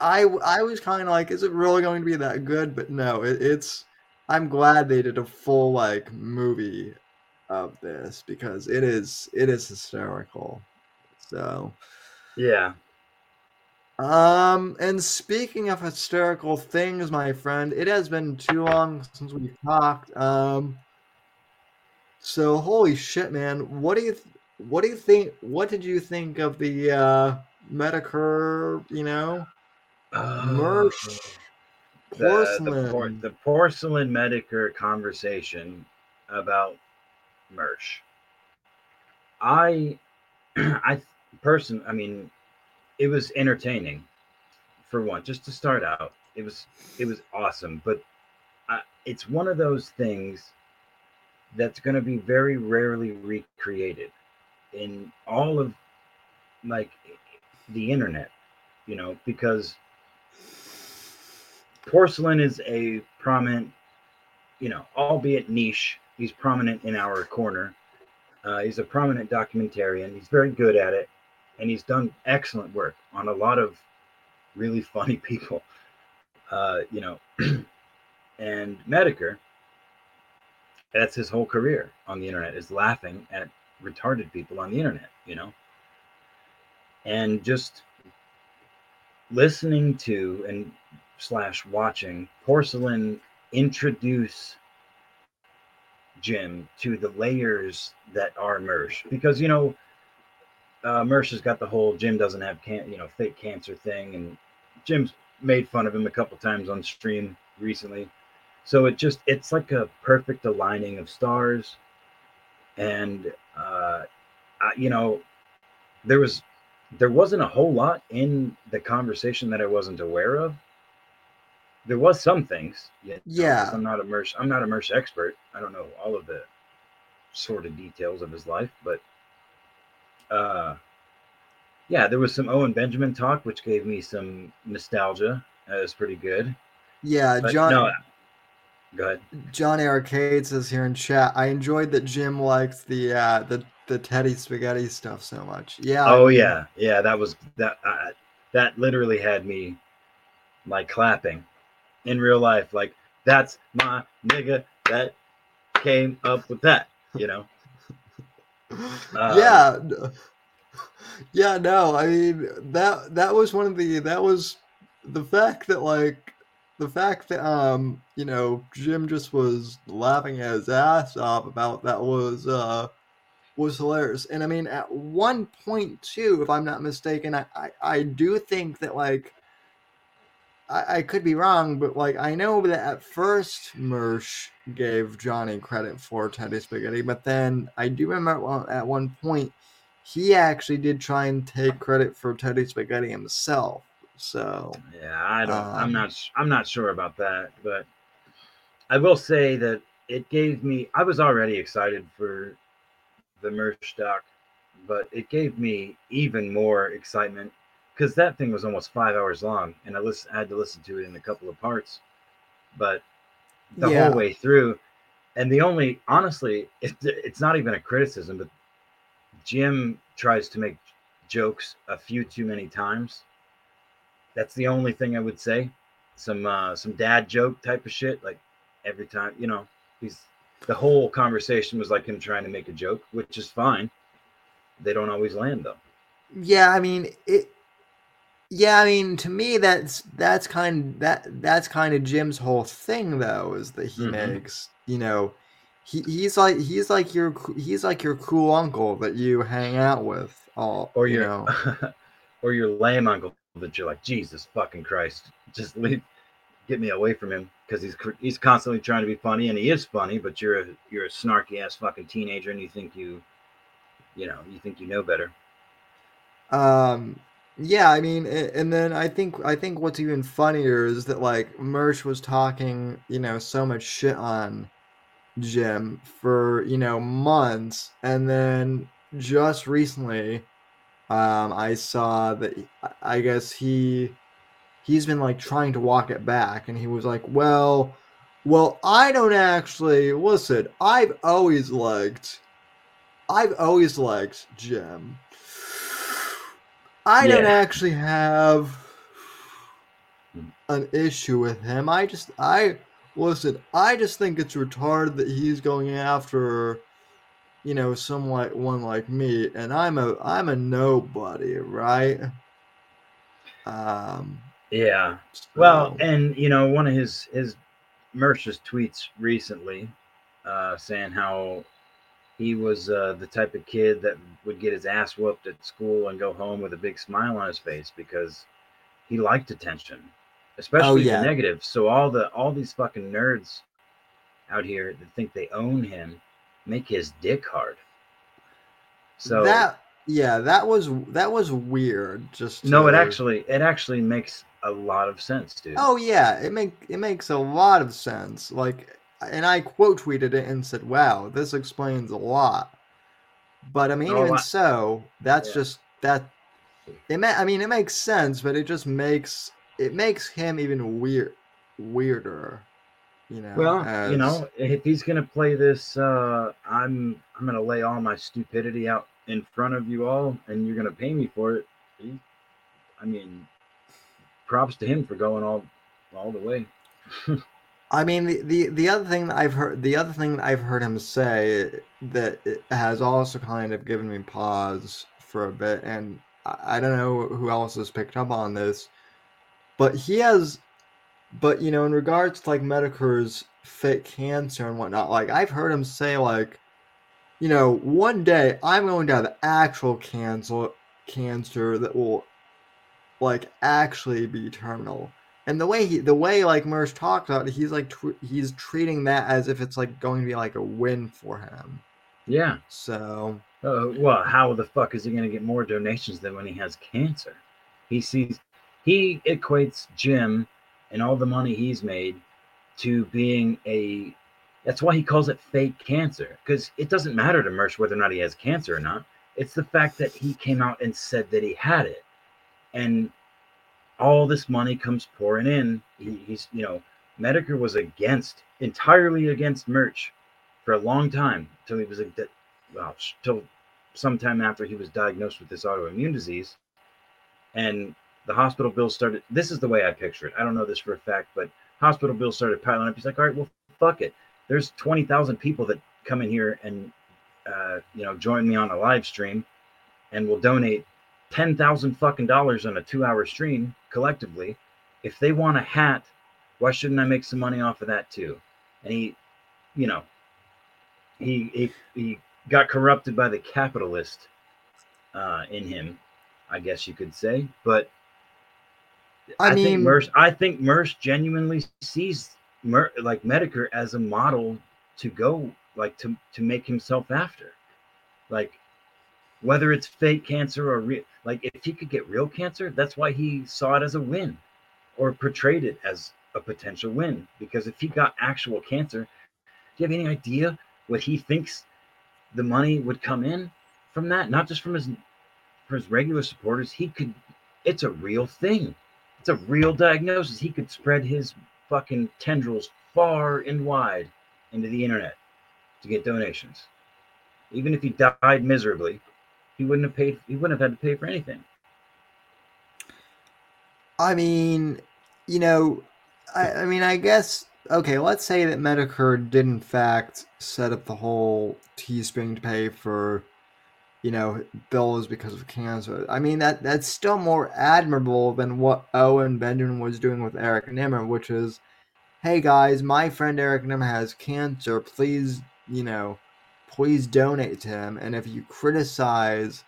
I I was kind of like, is it really going to be that good? But no, it, it's. I'm glad they did a full like movie of this because it is it is hysterical. So. Yeah, Um, and speaking of hysterical things, my friend, it has been too long since we've talked. Um, so holy shit, man, what do you, th- what do you think? What did you think of the uh, Metokur? You know, Mersh, Oh, the, the, Porsalin. por- the Porsalin Metokur conversation about Mersh. I, I person, I mean, it was entertaining for one, just to start out. It was, it was awesome, but I, it's one of those things that's going to be very rarely recreated in all of like the internet, you know, because Porsalin is a prominent, you know, albeit niche, he's prominent in our corner. Uh, he's a prominent documentarian. He's very good at it, and he's done excellent work on a lot of really funny people. Uh, you know, and Metokur, that's his whole career on the internet is laughing at retarded people on the internet. You know, and just listening to and slash watching Porsalin introduce Jim to the layers that are Mersh. Because you know uh, Mersh has got the whole Jim doesn't have can you know fake cancer thing and Jim's made fun of him a couple times on stream recently. So it just it's like a perfect aligning of stars. And I, you know, there was there wasn't a whole lot in the conversation that I wasn't aware of. There was some things. Yeah. Yeah. I'm not a Mersh. I'm not a Mersh expert. I don't know all of the sort of details of his life, but uh, yeah, there was some Owen Benjamin talk, which gave me some nostalgia. That was pretty good. Yeah, But John. no, go ahead. Johnny Arcade says here in chat, I enjoyed that Jim liked the uh, the the Teddy Spaghetti stuff so much. Yeah. Oh yeah, yeah. That was that. Uh, that literally had me like clapping in real life. Like that's my nigga that came up with that. You know. Um, yeah. Yeah, no, I mean that that was one of the that was the fact that like the fact that um you know Jim just was laughing his ass off about that was uh was hilarious. And I mean at one point too, if I'm not mistaken, I I, I do think that like I, I could be wrong, but like I know that at first Mersh gave Johnny credit for Teddy Spaghetti, but then I do remember at one- point he actually did try and take credit for Teddy Spaghetti himself. So Yeah, I don't. I'm Um, not. s- I'm not sure about that, but I will say that it gave me. I was already excited for the Mersh doc, but it gave me even more excitement because that thing was almost five hours long, and I listen, I had to listen to it in a couple of parts, but the Yeah. whole way through. And the only, honestly, it, it's not even a criticism, but Jim tries to make jokes a few too many times. That's the only thing I would say. Some uh, some dad joke type of shit. Like every time, you know, he's the whole conversation was like him trying to make a joke, which is fine. They don't always land though. yeah, I mean it. Yeah, I mean to me that's that's kind that that's kind of Jim's whole thing though is that he Mhm. makes you know he, he's like he's like your he's like your cool uncle that you hang out with all Or you your know or your lame uncle that you're like, Jesus fucking Christ, just leave, get me away from him because he's he's constantly trying to be funny and he is funny, but you're a you're a snarky ass fucking teenager and you think you, you know, you think you know better. Um, yeah, I mean, and then I think I think what's even funnier is that like Mersh was talking, you know, so much shit on Jim for, you know, months, and then just recently, um, I saw that I I guess he he's been like trying to walk it back, and he was like, well, well, I don't actually listen. I've always liked, I've always liked Jim. I don't actually have an issue with him. I just, I listen. I just think it's retarded that he's going after, you know, some like one like me, and I'm a, I'm a nobody, right? Um. Yeah. Well, so- and you know, one of his his Mersh's tweets recently, uh, saying how he was uh, the type of kid that would get his ass whooped at school and go home with a big smile on his face because he liked attention, especially yeah. the negative. So all the all these fucking nerds out here that think they own him make his dick hard. So that, yeah, that was that was weird. Just no, it actually it actually makes a lot of sense, dude. Oh yeah, it make it makes a lot of sense. Like, and I quote tweeted it and said, "Wow, this explains a lot." But I mean, Oh, even I- so, that's Yeah. just that. It ma- I mean, it makes sense, but it just makes it makes him even weird, weirder. You know. Well, as- you know, if he's gonna play this, uh, I'm I'm gonna lay all my stupidity out in front of you all, and you're gonna pay me for it. I mean, props to him for going all all the way. I mean, the, the the other thing that I've heard, the other thing I've heard him say that has also kind of given me pause for a bit, and I, I don't know who else has picked up on this, but he has, but you know, in regards to like Metokur's fake cancer and whatnot, like I've heard him say like, you know, one day I'm going to have actual cancer, cancer that will, like, actually be terminal. And the way he, the way like Mersh talks about it, he's like he's treating that as if it's like going to be like a win for him. Yeah, So Uh, well, how the fuck is he going to get more donations than when he has cancer? He sees, he equates Jim and all the money he's made to being a. That's why he calls it fake cancer because it doesn't matter to Mersh whether or not he has cancer or not. It's the fact that he came out and said that he had it, and all this money comes pouring in. He, he's, you know, Metokur was against entirely against Mersh for a long time till he was well till sometime after he was diagnosed with this autoimmune disease, and the hospital bills started. This is the way I picture it. I don't know this for a fact, but hospital bills started piling up. He's like, all right, well, fuck it. There's twenty thousand people that come in here and uh, you know join me on a live stream, and will donate ten thousand fucking dollars on a two-hour stream collectively. If they want a hat, why shouldn't I make some money off of that too? And he, you know, he he, he got corrupted by the capitalist uh, in him, I guess you could say. But I, I mean, think Mersh, I think Mersh genuinely sees Mer, like Metokur as a model to go like to to make himself after, like whether it's fake cancer or real. Like if he could get real cancer, that's why he saw it as a win, or portrayed it as a potential win. Because if he got actual cancer, do you have any idea what he thinks the money would come in from that? Not just from his from his regular supporters. He could. It's a real thing. It's a real diagnosis. He could spread his fucking tendrils far and wide into the internet to get donations. Even if he died miserably, he wouldn't have paid. He wouldn't have had to pay for anything. I mean, you know, I, I mean, I guess okay. Let's say that Metokur did in fact set up the whole Teespring to pay for, you know, bills because of cancer. I mean, that that's still more admirable than what Owen Benjamin was doing with Eric Nimmer, which is, hey guys, my friend Eric Nimmer has cancer. Please, you know, please donate to him. And if you criticize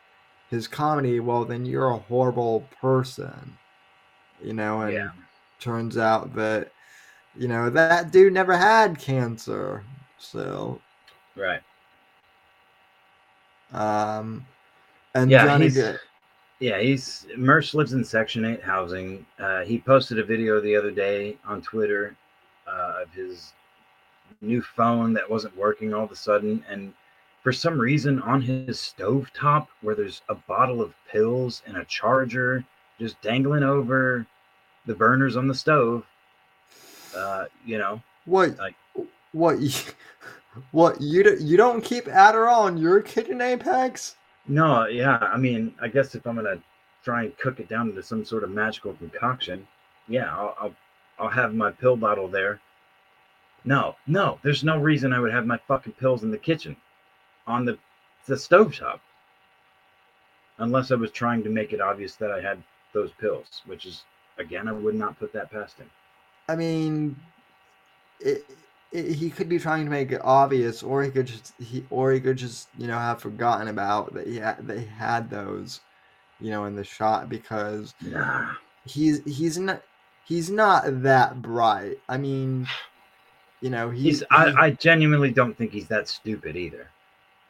his comedy, well, then you're a horrible person. You know, and yeah. turns out that, you know, that dude never had cancer. So. Right. Um, and yeah, Johnny he's. Yeah, he's Mersh lives in Section Eight housing. Uh, he posted a video the other day on Twitter uh, of his new phone that wasn't working all of a sudden, and for some reason on his stove top where there's a bottle of pills and a charger just dangling over the burners on the stove uh you know what like what what you do, you don't keep adderall in your kitchen apex? no yeah i mean i guess if i'm gonna try and cook it down into some sort of magical concoction yeah i'll i'll, I'll have my pill bottle there no no there's no reason i would have my fucking pills in the kitchen on the the stove top, unless I was trying to make it obvious that I had those pills, which is again I would not put that past him. I mean, it, it, he could be trying to make it obvious, or he could just he or he could just you know have forgotten about that he had, he had those, you know, in the shot because nah. he's he's not he's not that bright. I mean, you know, he's. he's I, I genuinely don't think he's that stupid either.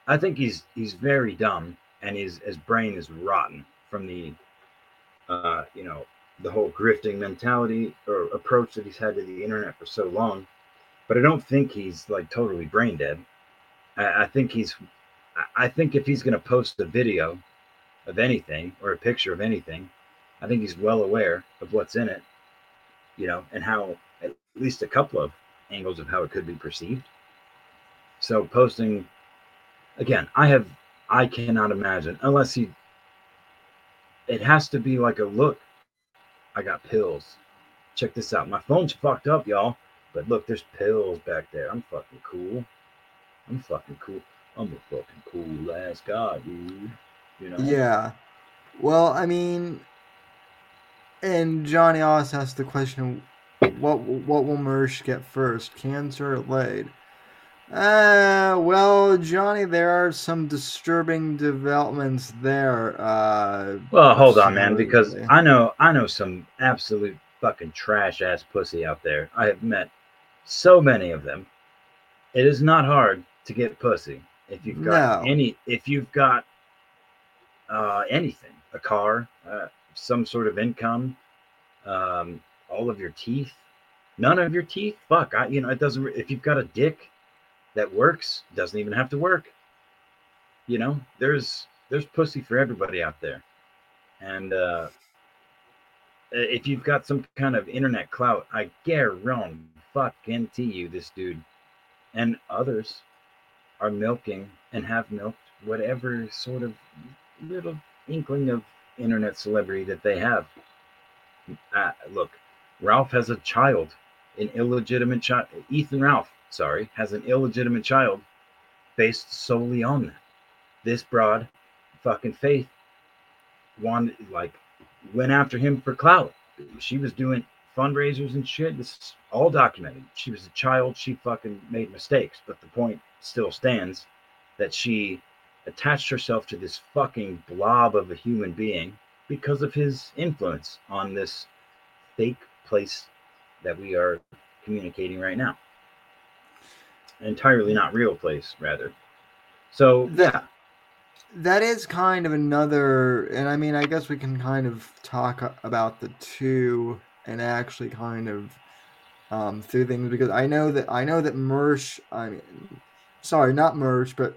I think he's he's very dumb and his his brain is rotten from the uh, you know the whole grifting mentality or approach that he's had to the internet for so long. But I don't think he's like totally brain dead. I, I think he's I think if he's going to post a video of anything or a picture of anything, I think he's well aware of what's in it, you know, and how at least a couple of angles of how it could be perceived. So posting again, I have I cannot imagine unless he it has to be like a look. I got pills. Check this out. My phone's fucked up, y'all. But look, there's pills back there. I'm fucking cool. I'm fucking cool. I'm a fucking cool ass guy, dude. You know? Yeah. Well, I mean, and Johnny also asked the question, what what will Mersh get first, cancer or laid? Uh, well, Johnny, there are some disturbing developments there. Uh, well, hold on, man, because I know I know some absolute fucking trash ass pussy out there. I have met so many of them. It is not hard to get pussy. If you've got No. any, if you've got uh, anything, a car, uh, some sort of income, um, all of your teeth, none of your teeth, fuck, I, you know, it doesn't. If you've got a dick that works, doesn't even have to work. You know, there's there's pussy for everybody out there, and uh, if you've got some kind of internet clout, I guarantee you this dude and others are milking and have milked whatever sort of little inkling of internet celebrity that they have. Uh, look, Ralph has a child, an illegitimate child. Ethan Ralph, sorry, has an illegitimate child based solely on that. This broad, fucking Faith, wanted like went after him for clout. She was doing fundraisers and shit. This is all documented. She was a child. She fucking made mistakes, but the point still stands that she attached herself to this fucking blob of a human being because of his influence on this fake place that we are communicating right now. Entirely not real place, rather. So that that is kind of another and i mean i guess we can kind of talk about the two and actually kind of um through things because i know that i know that mersh i mean sorry not mersh but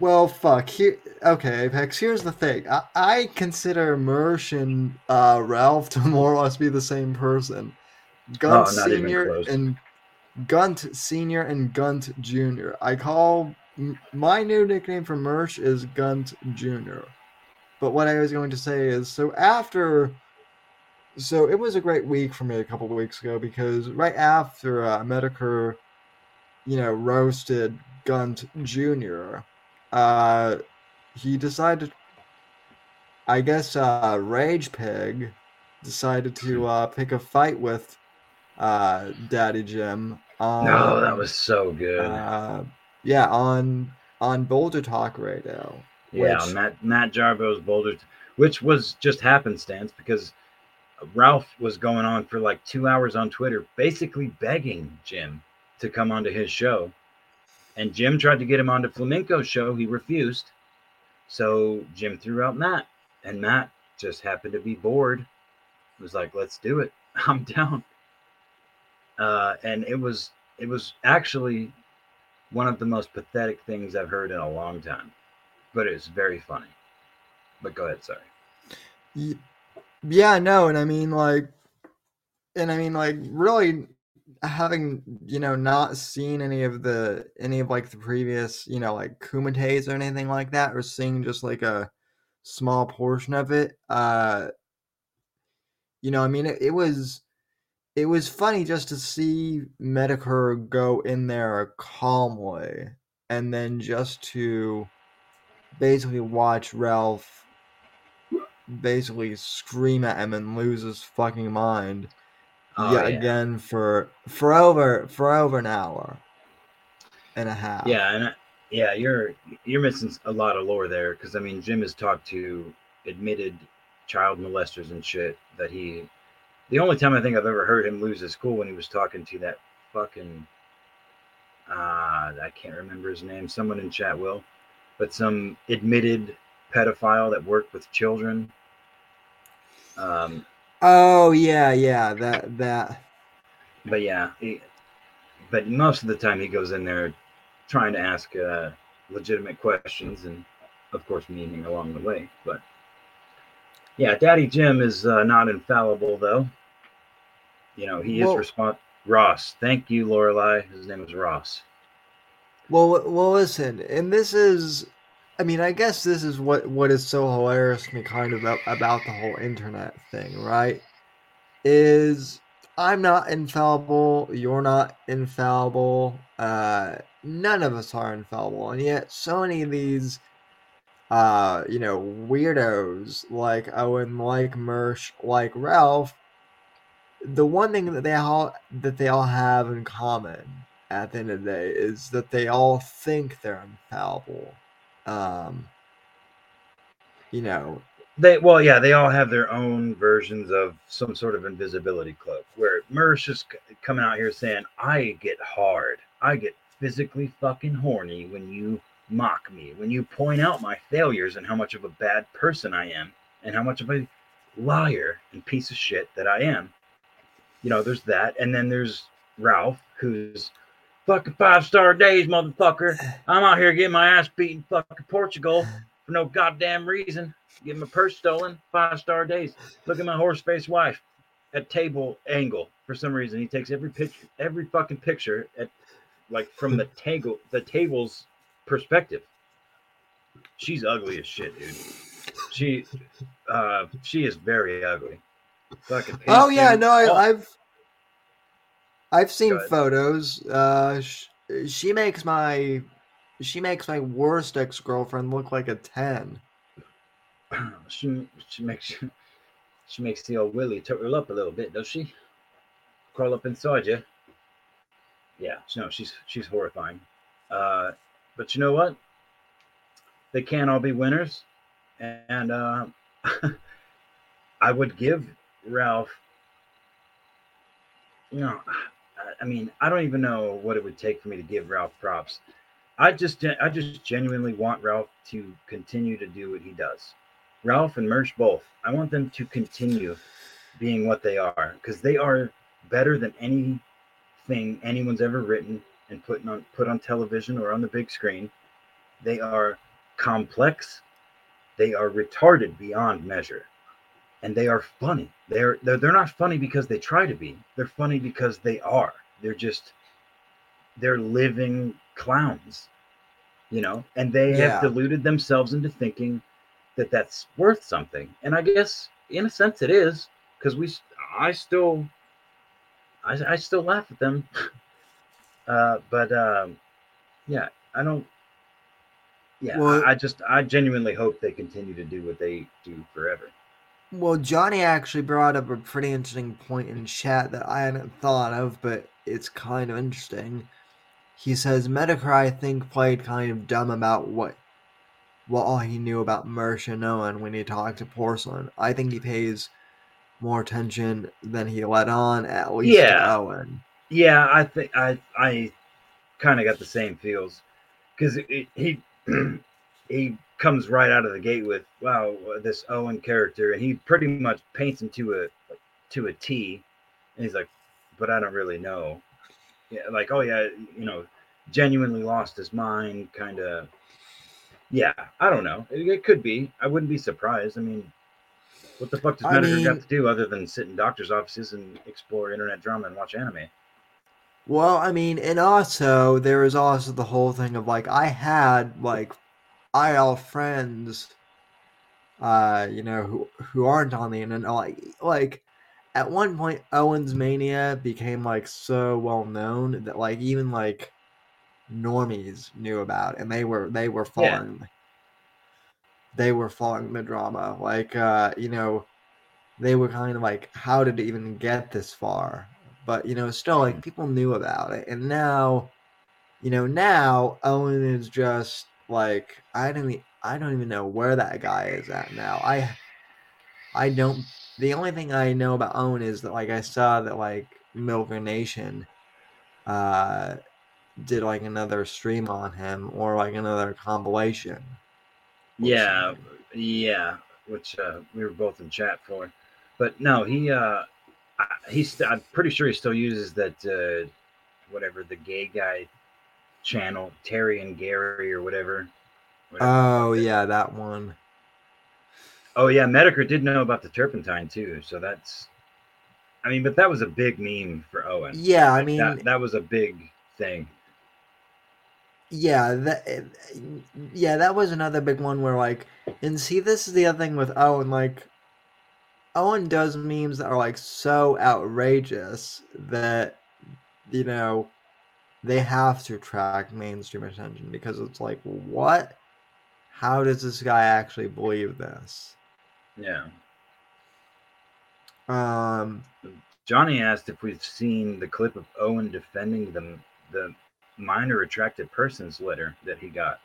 well fuck here okay apex here's the thing. I, I consider mersh and uh ralph to more or less be the same person. Gunt Oh, senior and gunt senior and gunt junior. I call my new nickname for Mersh is Gunt Junior. But what I was going to say is so after so it was a great week for me a couple of weeks ago because right after uh, Metokur, you know, roasted Gunt Junior, uh, he decided, I guess, uh, Rage Pig decided to uh, pick a fight with uh, Daddy Jim. Um, no, that was so good. uh, yeah, on on Boulder Talk Radio. Yeah, which- Matt Matt Jarbo's Boulder, which was just happenstance because Ralph was going on for like two hours on Twitter, basically begging Jim to come onto his show. And Jim tried to get him on onto flamenco show. He refused. So Jim threw out Matt. And Matt just happened to be bored. Was like, let's do it. I'm down. Uh, and it was it was actually one of the most pathetic things I've heard in a long time but it's very funny. But go ahead, sorry. Yeah, no, and I mean like, and I mean like really having you know not seen any of the any of like the previous you know like kumites or anything like that, or seeing just like a small portion of it. Uh, you know, I mean it, it was it was funny just to see Metokur go in there calmly and then just to basically watch Ralph basically scream at him and lose his fucking mind Oh, yet yeah. again for for over for over an hour and a half. Yeah, and I, yeah, you're you're missing a lot of lore there because I mean Jim has talked to admitted child molesters and shit that he. The only time I think I've ever heard him lose his cool when he was talking to that fucking. Uh, I can't remember his name. Someone in chat will, but some admitted pedophile that worked with children. Um, Oh yeah, yeah. That that. but yeah, he, but most of the time he goes in there trying to ask uh, legitimate questions and, of course, meaning along the way. But yeah, Daddy Jim is uh, not infallible, though. You know, he Well- is respons Ross. Thank you, Lorelai. His name is Ross. Well, well, listen, and this is, I mean, I guess this is what what is so hilarious to me, kind of about, the whole internet thing, right? Is I'm not infallible, you're not infallible, uh, none of us are infallible, and yet so many of these, uh, you know, weirdos like Owen, like Mersh, like Ralph, the one thing that they all that they all have in common at the end of the day is that they all think they're infallible. Um, you know, They well, yeah, they all have their own versions of some sort of invisibility cloak. Where is c- coming out here saying, "I get hard, I get physically fucking horny when you mock me, when you point out my failures and how much of a bad person I am, and how much of a liar and piece of shit that I am. You know, there's that. And then there's Ralph, who's fucking five star days, motherfucker. I'm out here getting my ass beaten fucking Portugal for no goddamn reason. Getting my purse stolen, five star days. Look at my horse face wife at table angle for some reason. He takes every picture, every fucking picture at like from the table, the table's perspective. She's ugly as shit, dude. She, uh, she is very ugly. Fucking. Oh yeah, no, I, Oh, I've I've seen Good. photos. Uh, sh- she makes my she makes my worst ex girlfriend look like a ten. she she makes she makes the old Willie turtle up a little bit, does she? Crawl up inside you. Yeah, no, she's she's horrifying. Uh, but you know what? They can't all be winners, and uh, I would give Ralph. You know, I- mean, I don't even know what it would take for me to give Ralph props. I just I just genuinely want Ralph to continue to do what he does. Ralph and Mersh both. I want them to continue being what they are because they are better than anything anyone's ever written and put on put on television or on the big screen. They are complex. They are retarded beyond measure, and they are funny. They're they're, they're not funny because they try to be. They're funny because they are. They're just they're living clowns, you know, and they Yeah. have deluded themselves into thinking that that's worth something. And I guess in a sense it is because we, I still, I, I still laugh at them. uh, but um, yeah, I don't. Yeah, Well- I, I just, I genuinely hope they continue to do what they do forever. Well, Johnny actually brought up a pretty interesting point in chat that I hadn't thought of, but it's kind of interesting. He says Metokur, I think, played kind of dumb about what what all he knew about Mersh and Owen when he talked to Porsalin. I think he pays more attention than he let on, at least to Yeah. Owen. Yeah, I think I I kind of got the same feels because he he comes right out of the gate with wow this Owen character and he pretty much paints him to a to a T. And he's like but I don't really know. Yeah like oh yeah you know genuinely lost his mind kind of yeah I don't know. It, it could be. I wouldn't be surprised. I mean what the fuck does Metokur got to do other than sit in doctors' offices and explore internet drama and watch anime? Well, I mean, and also there was also the whole thing of like I had like IL friends, uh, you know, who who aren't on the internet. Like, like at one point, Owens Mania became like so well known that like even like normies knew about, it, and they were they were Yeah. following. They were following the drama, like uh, you know, they were kind of like, how did it even get this far? But you know, still like people knew about it, and now, you know, now Owen is just like I don't even, I don't even know where that guy is at now. I I don't. The only thing I know about Owen is that like I saw that like Milker Nation, uh, did like another stream on him or like another compilation. Yeah, yeah, which uh, we were both in chat for. But no, he uh, he's I'm pretty sure he still uses that uh, whatever the gay guy channel, Terry and Gary or whatever. Whatever. Oh yeah, that one. oh yeah, Metokur did know about the turpentine too, so that's. I mean, but that was a big meme for Owen. Yeah, I mean, that, that was a big thing. Yeah, that yeah, that was another big one where like and see this is the other thing with Owen, like Owen does memes that are like so outrageous that you know they have to attract mainstream attention because it's like what? How does this guy actually believe this? Yeah. Um Johnny asked if we've seen the clip of Owen defending the the minor attracted persons letter that he got.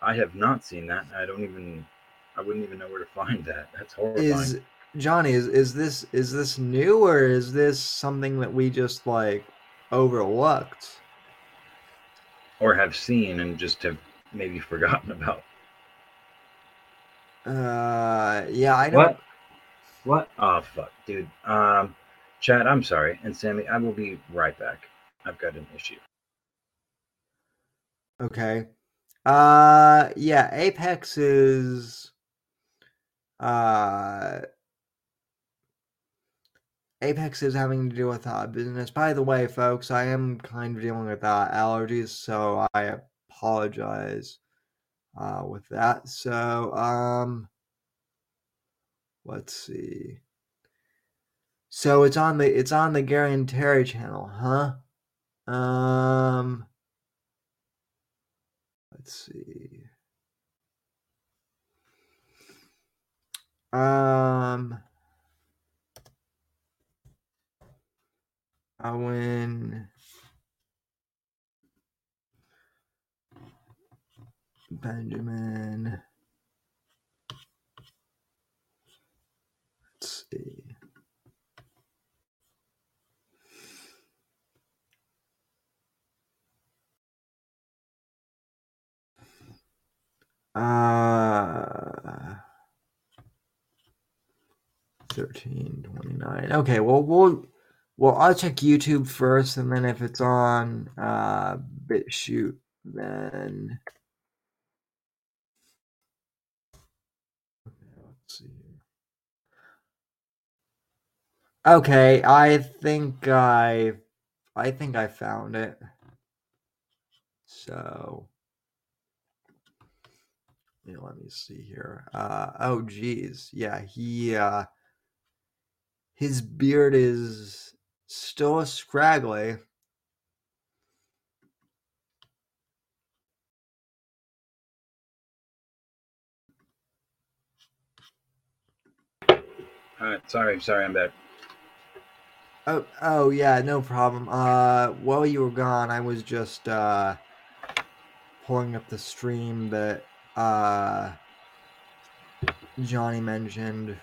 I have not seen that. I don't even. I wouldn't even know where to find that. That's horrifying. is Johnny is is this is this new or is this something that we just like overlooked? or have seen and just have maybe forgotten about. Uh, yeah, I don't. What? What? Oh fuck, dude. Um, Chad, I'm sorry, and Sammy, I will be right back. I've got an issue. Okay. Uh, yeah, Apex is. Uh, Apex is having to deal with uh, business. By the way, folks, I am kind of dealing with uh, allergies, so I apologize uh, with that. So, um, let's see. So it's on the it's on the Gary and Terry channel, huh? Um, let's see. Um, Owen Benjamin. Let's see. Uh, thirteen twenty nine. Okay, well we'll well I'll check YouTube first, and then if it's on uh BitChute, then okay, I think I I think I found it. So let me see here. Uh, oh, geez, yeah, he uh, his beard is still a scraggly. All right, sorry, sorry, I'm back. Oh, oh yeah, no problem. Uh, while you were gone, I was just uh, pulling up the stream that uh, Johnny mentioned.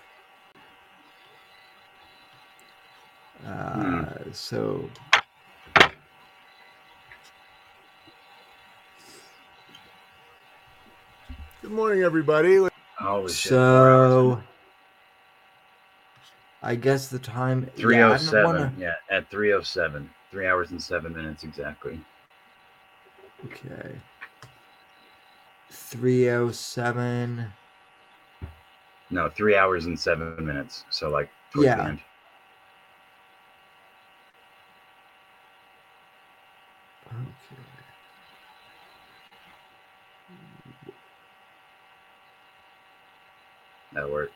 Uh, so Good morning, everybody. Holy shit. so I guess the time yeah, I Three oh don't seven. wanna- Yeah, at three oh seven. Three hours and seven minutes exactly. Okay. 307. No, three hours and seven minutes. So like towards Yeah. the end. Okay. That worked.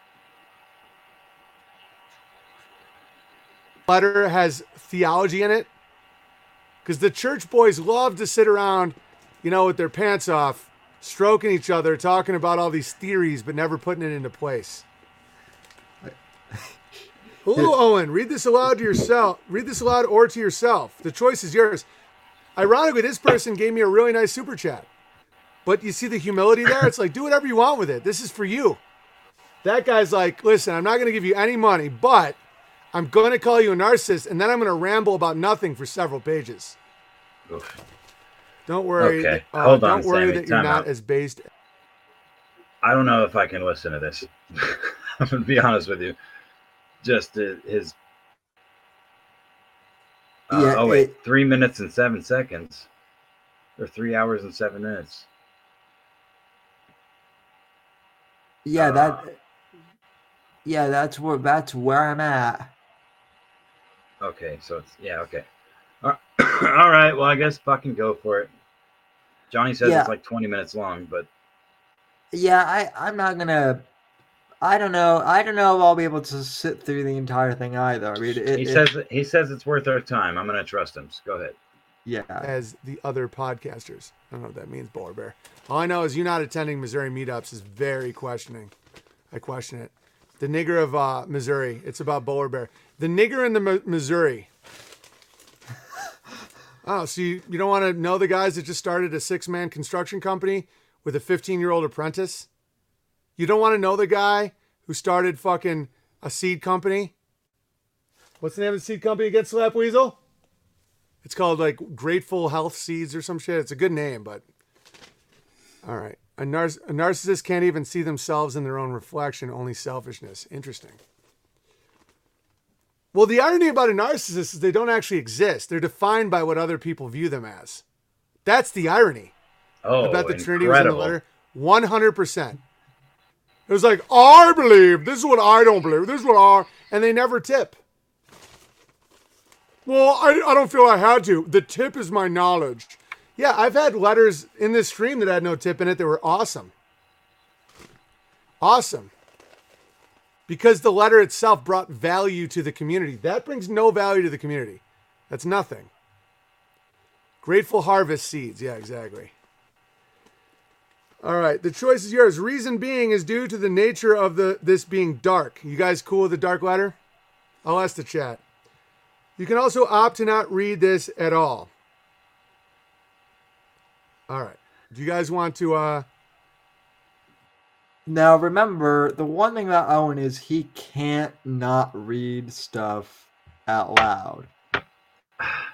Letter has theology in it because the church boys love to sit around, you know, with their pants off, stroking each other, talking about all these theories, but never putting it into place. Hello, Owen. Read this aloud to yourself. Read this aloud or to yourself. The choice is yours. Ironically, this person gave me a really nice super chat. But you see the humility there? It's like, do whatever you want with it. This is for you. That guy's like, listen, I'm not going to give you any money, but I'm going to call you a narcissist, and then I'm going to ramble about nothing for several pages. Oof. Don't worry. Okay, uh, hold on, don't worry Sammy, that you're time not out. as based. I don't know if I can listen to this. I'm gonna be honest with you. Just uh, his. Uh, Yeah, oh wait, it- three minutes and seven seconds, or three hours and seven minutes. Yeah, Uh, that. Yeah, that's where that's where I'm at. Okay, so it's yeah, okay. All all right, well I guess fucking go for it. Johnny says Yeah. it's like 20 minutes long, but Yeah, I I'm not gonna. I don't know. I don't know if I'll be able to sit through the entire thing either. I mean, it, he it- says he says it's worth our time. I'm gonna trust him. So go ahead. yeah. as the other podcasters. I don't know what that means, Bowler Bear. All I know is you not attending Missouri meetups is very questioning. I question it. The nigger of uh, Missouri. It's about Bowler Bear. The nigger in the Mi- Missouri. Oh, so you, you don't want to know the guys that just started a six man construction company with a 15 year old apprentice? You don't want to know the guy who started fucking a seed company? What's the name of the seed company against Slap Weasel? It's called like Grateful Health Seeds or some shit. It's a good name, but all right. A, nar- a narcissist can't even see themselves in their own reflection, only selfishness. Interesting. Well, the irony about a narcissist is they don't actually exist. They're defined by what other people view them as. That's the irony. Oh, bet the incredible. Trinity was in the letter. 100%. It was like, I believe. This is what I don't believe. This is what I. And they never tip. Well, I, I don't feel I had to. The tip is my knowledge. Yeah, I've had letters in this stream that had no tip in it that were awesome. Awesome. Because the letter itself brought value to the community. That brings no value to the community. That's nothing. Grateful harvest seeds. Yeah, exactly. All right, the choice is yours. Reason being is due to the nature of the this being dark. You guys cool with the dark letter? I'll ask the chat. You can also opt to not read this at all. All right. Do you guys want to uh Now remember, the one thing about Owen is he can't not read stuff out loud.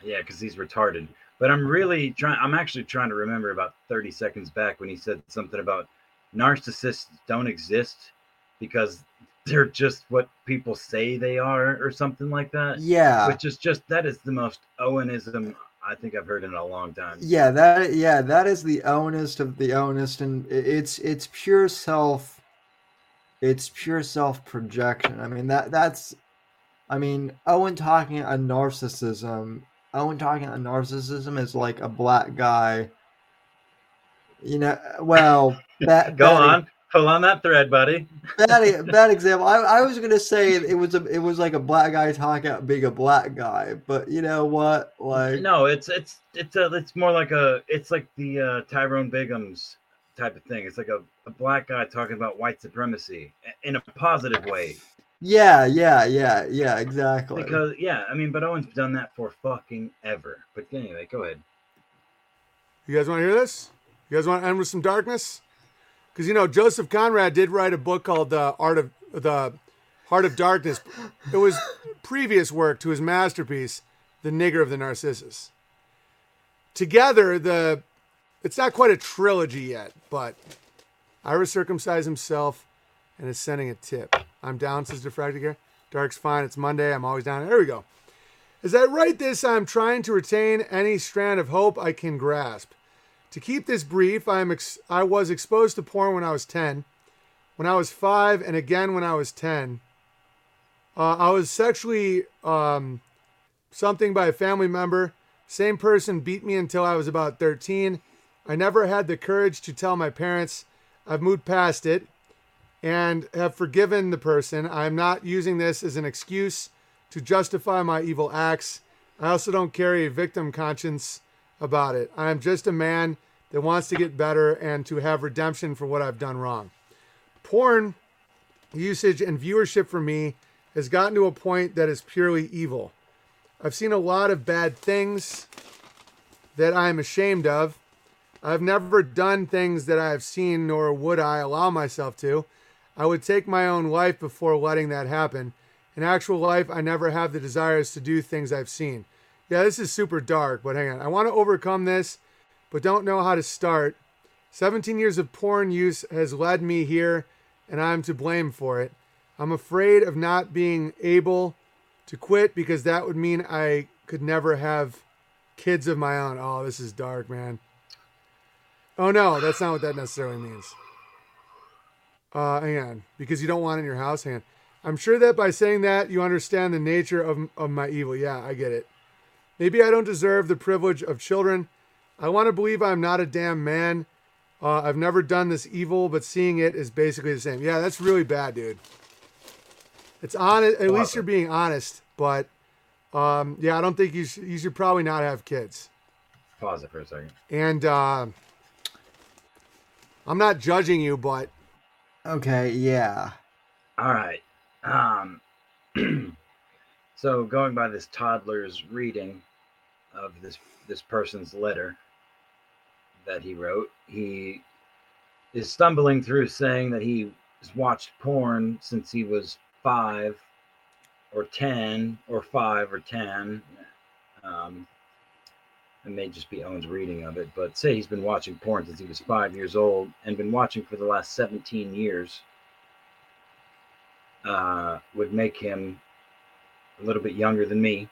Yeah, because he's retarded. But I'm really trying. I'm actually trying to remember about 30 seconds back when he said something about narcissists don't exist because they're just what people say they are, or something like that. Yeah. Which is just that is the most Owenism I think I've heard in a long time. Yeah, that yeah, that is the Owenist of the Owenist, and it's it's pure self. It's pure self projection. I mean that that's, I mean Owen talking a narcissism. Owen talking a narcissism is like a black guy. You know, well, that Go on, pull on that thread, buddy. bad, bad example. I, I was gonna say it was a it was like a black guy talking about being a black guy, but you know what? Like No, it's it's it's a it's more like a it's like the uh, Tyrone Biggums type of thing. It's like a, a black guy talking about white supremacy in a positive way. yeah, yeah, yeah, yeah, exactly. Because yeah, I mean, but Owen's done that for fucking ever. But anyway, go ahead. you guys want to hear this? You guys want to end with some darkness? Because you know Joseph Conrad did write a book called "The Art of the Heart of Darkness." It was previous work to his masterpiece, "The Nigger of the Narcissus." Together, the it's not quite a trilogy yet, but Ira circumcised himself and is sending a tip. I'm down, says Diffracted Gear. Dark's fine. It's Monday. I'm always down. There we go. As I write this, I'm trying to retain any strand of hope I can grasp. To keep this brief, I am ex- I was exposed to porn when I was 10, when I was 5, and again when I was 10. Uh, I was sexually um, something by a family member. Same person beat me until I was about 13. I never had the courage to tell my parents. I've moved past it and have forgiven the person. I'm not using this as an excuse to justify my evil acts. I also don't carry a victim conscience about it. I am just a man that wants to get better and to have redemption for what I've done wrong. Porn usage and viewership for me has gotten to a point that is purely evil. I've seen a lot of bad things that I am ashamed of. I've never done things that I have seen, nor would I allow myself to. I would take my own life before letting that happen. In actual life, I never have the desires to do things I've seen. Yeah, this is super dark, but hang on. I want to overcome this, but don't know how to start. 17 years of porn use has led me here, and I'm to blame for it. I'm afraid of not being able to quit because that would mean I could never have kids of my own. Oh, this is dark, man. Oh no, that's not what that necessarily means. Uh, hang on, because you don't want it in your house. Hang on. I'm sure that by saying that you understand the nature of, of my evil. Yeah, I get it. Maybe I don't deserve the privilege of children. I want to believe I'm not a damn man. Uh, I've never done this evil, but seeing it is basically the same. Yeah, that's really bad, dude. It's honest. At least you're being honest, but um, yeah, I don't think you should. You should probably not have kids. Pause it for a second. And uh, I'm not judging you, but Okay, yeah. All right. Um, so going by this toddler's reading of this this person's letter that he wrote, he is stumbling through saying that he has watched porn since he was five or ten or five or ten. Um, it may just be Owen's reading of it, but say he's been watching porn since he was five years old and been watching for the last 17 years, uh, would make him a little bit younger than me,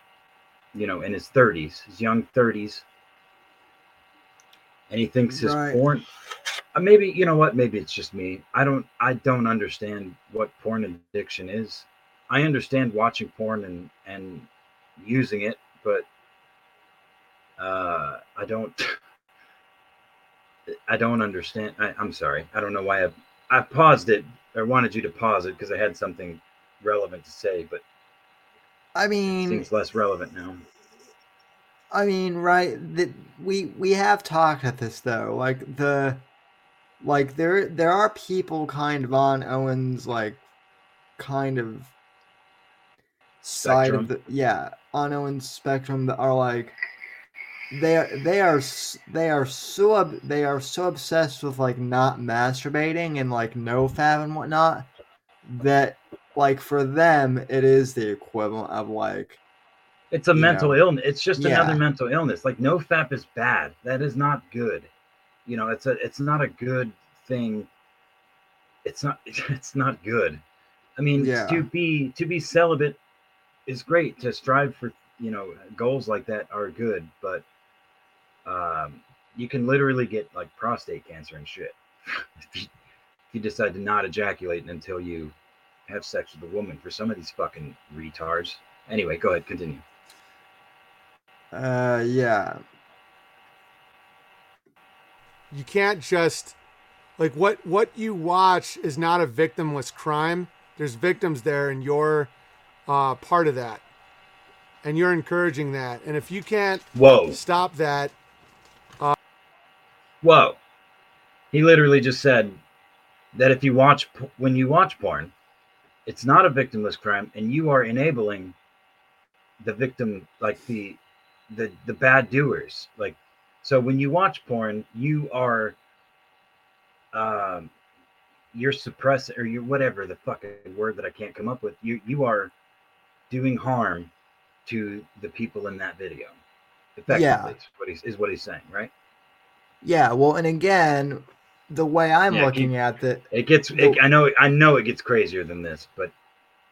you know, in his 30s, his young 30s. And he thinks his Right. porn, uh, maybe, you know what, maybe it's just me. I don't, I don't understand what porn addiction is. I understand watching porn and, and using it, but uh, I don't. I don't understand. I, I'm sorry. I don't know why I I paused it or wanted you to pause it because I had something relevant to say, but I mean, seems less relevant now. I mean, right? That we we have talked at this though. Like the, like there there are people kind of on Owen's like, kind of side of the Spectrum. yeah on Owen's spectrum that are like, they are they are they are so they are so obsessed with like not masturbating and like no fap and whatnot that like for them it is the equivalent of like It's a mental know, illness. It's just another mental illness. Like no fap is bad. That is not good. You know, it's a it's not a good thing. It's not it's not good. I mean, Yeah. to be to be celibate is great. To strive for you know goals like that are good, but um, you can literally get like prostate cancer and shit if, you, if you decide to not ejaculate until you have sex with a woman. For some of these fucking retards. Anyway, go ahead, continue. uh yeah you can't just like what what you watch is not a victimless crime there's victims there and you're uh, part of that and you're encouraging that and if you can't Whoa. stop that uh, Whoa. He literally just said that if you watch when you watch porn, it's not a victimless crime and you are enabling the victim like the the the bad doers. Like so when you watch porn, you are um you're suppressing or you whatever the fucking word that I can't come up with. You you are doing harm to the people in that video. Effectively, Yeah. is what he's is what he's saying, right? yeah well and again the way i'm Yeah, looking keep- at it It gets. The- It, I know. I know it gets crazier than this, but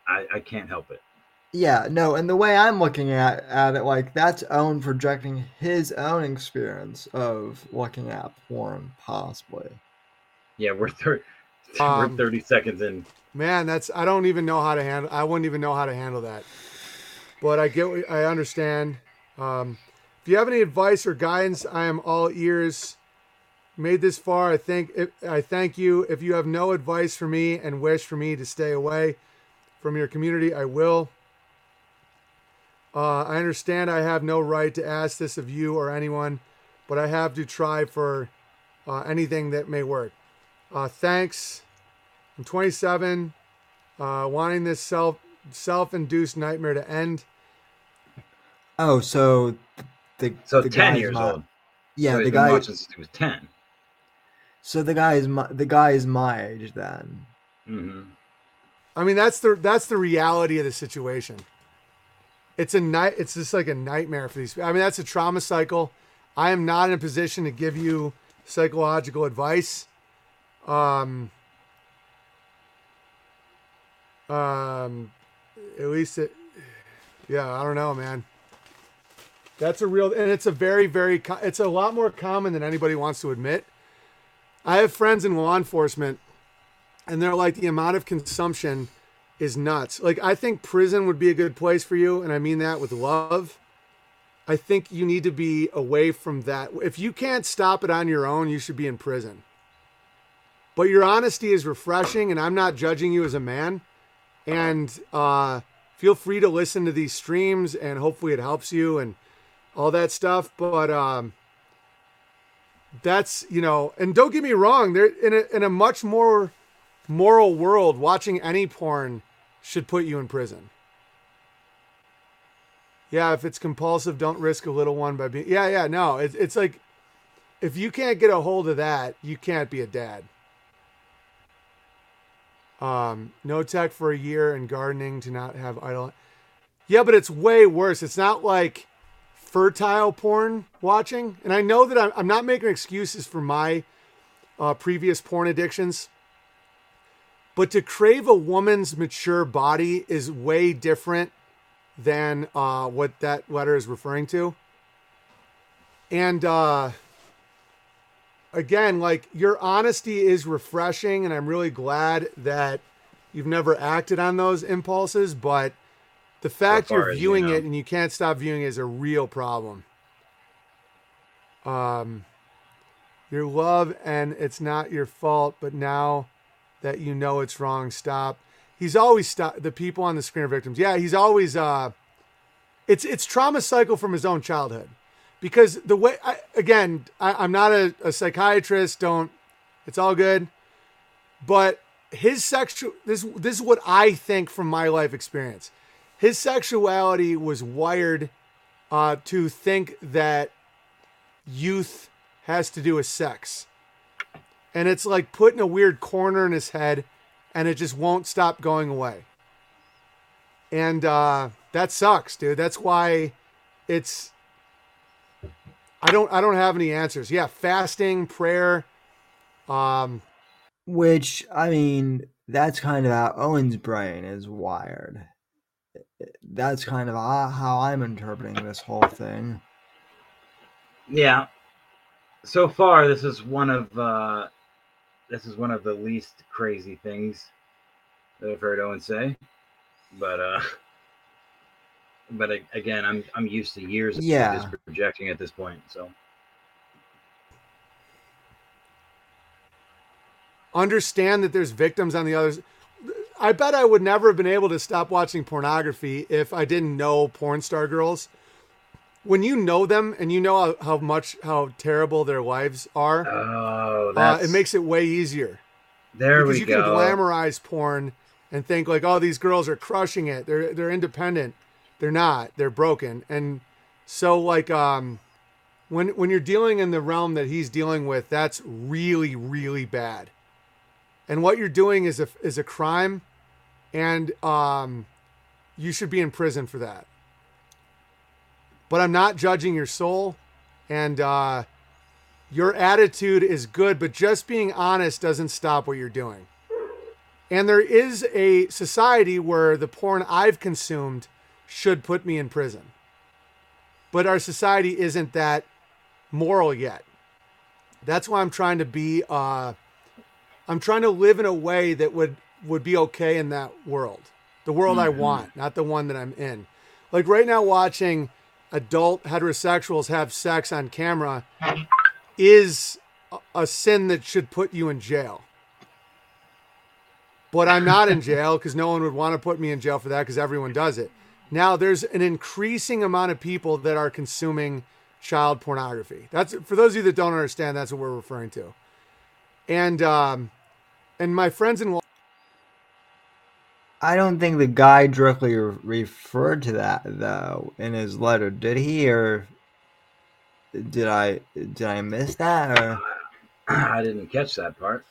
I, I can't help it. yeah no and the way i'm looking at at it like that's owen projecting his own experience of looking at porn possibly Yeah, we're thir- Um, we're thirty seconds in. man that's i don't even know how to handle i wouldn't even know how to handle that but i get i understand um, if you have any advice or guidance i am all ears made this far i think i thank you. If you have no advice for me and wish for me to stay away from your community i will. Uh, i understand i have no right to ask this of you or anyone but i have to try for uh, anything that may work. Uh, thanks. I'm 27 uh, wanting this self self-induced nightmare to end. Oh so the So the ten guy's years my- old. yeah so the guy watching since he was ten. So the guy is my the guy is my age then hmm I mean, that's the that's the reality of the situation. It's a night. It's just like a nightmare for these. I mean, that's a trauma cycle. I am not in a position to give you psychological advice. Um. Um, at least it. Yeah, I don't know, man. That's a real, and it's a very, very. It's a lot more common than anybody wants to admit. I have friends in law enforcement and they're like the amount of consumption is nuts. Like I think prison would be a good place for you, and I mean that with love. I think you need to be away from that. If you can't stop it on your own, you should be in prison. But your honesty is refreshing, and I'm not judging you as a man. And uh, feel free to listen to these streams, and hopefully it helps you and all that stuff. But um, that's you know, and don't get me wrong, they're in a in a much more moral world, watching any porn should put you in prison. Yeah, if it's compulsive, don't risk a little one by being. Yeah, yeah, no, it's it's like if you can't get a hold of that, you can't be a dad. Um, no tech for a year and gardening to not have idle. Yeah, but it's way worse. It's not like fertile porn watching, and I know that I'm, I'm not making excuses for my uh, previous porn addictions, but to crave a woman's mature body is way different than uh, what that letter is referring to. And uh, again, like your honesty is refreshing, and I'm really glad that you've never acted on those impulses, but the fact you're as you viewing know. it and you can't stop viewing it is a real problem. Um, your love and it's not your fault, but now that you know it's wrong, stop. He's always stop. The people on the screen are victims. Yeah, he's always. Uh, it's it's trauma cycle from his own childhood, because the way I, again, I, I'm not a, a psychiatrist. Don't. It's all good, but his sexual this this is what I think from my life experience. His sexuality was wired uh, to think that youth has to do with sex. And it's like put in a weird corner in his head and it just won't stop going away. And uh, that sucks, dude. That's why it's I don't I don't have any answers. Yeah, fasting, prayer, um Which I mean, that's kind of how Owen's brain is wired. That's kind of how how I'm interpreting this whole thing. Yeah. So far, this is one of uh, this is one of the least crazy things that I've heard Owen say. But uh, but again, I'm I'm used to years of Yeah. just projecting at this point. So understand that there's victims on the others. I bet I would never have been able to stop watching pornography if I didn't know porn star girls. When you know them and you know how, how much how terrible their lives are, oh, uh, it makes it way easier there because we you go. You can glamorize porn and think like, oh, these girls are crushing it. They're they're independent. They're not. They're broken. And so like um, when when you're dealing in the realm that he's dealing with, that's really really bad. And what you're doing is a is a crime, and um, you should be in prison for that. But I'm not judging your soul, and uh, your attitude is good. But just being honest doesn't stop what you're doing. And there is a society where the porn I've consumed should put me in prison. But our society isn't that moral yet. That's why I'm trying to be uh I'm trying to live in a way that would would be okay in that world. The world I want, not the one that I'm in. Like right now watching adult heterosexuals have sex on camera is a- a sin that should put you in jail but I'm not in jail because no one would want to put me in jail for that because everyone does it. Now there's an increasing amount of people that are consuming child pornography. That's for those of you that don't understand. That's what we're referring to. And um, and my friends in I don't think the guy directly referred to that though in his letter, did he? Or did I did I miss that? Or I didn't catch that part.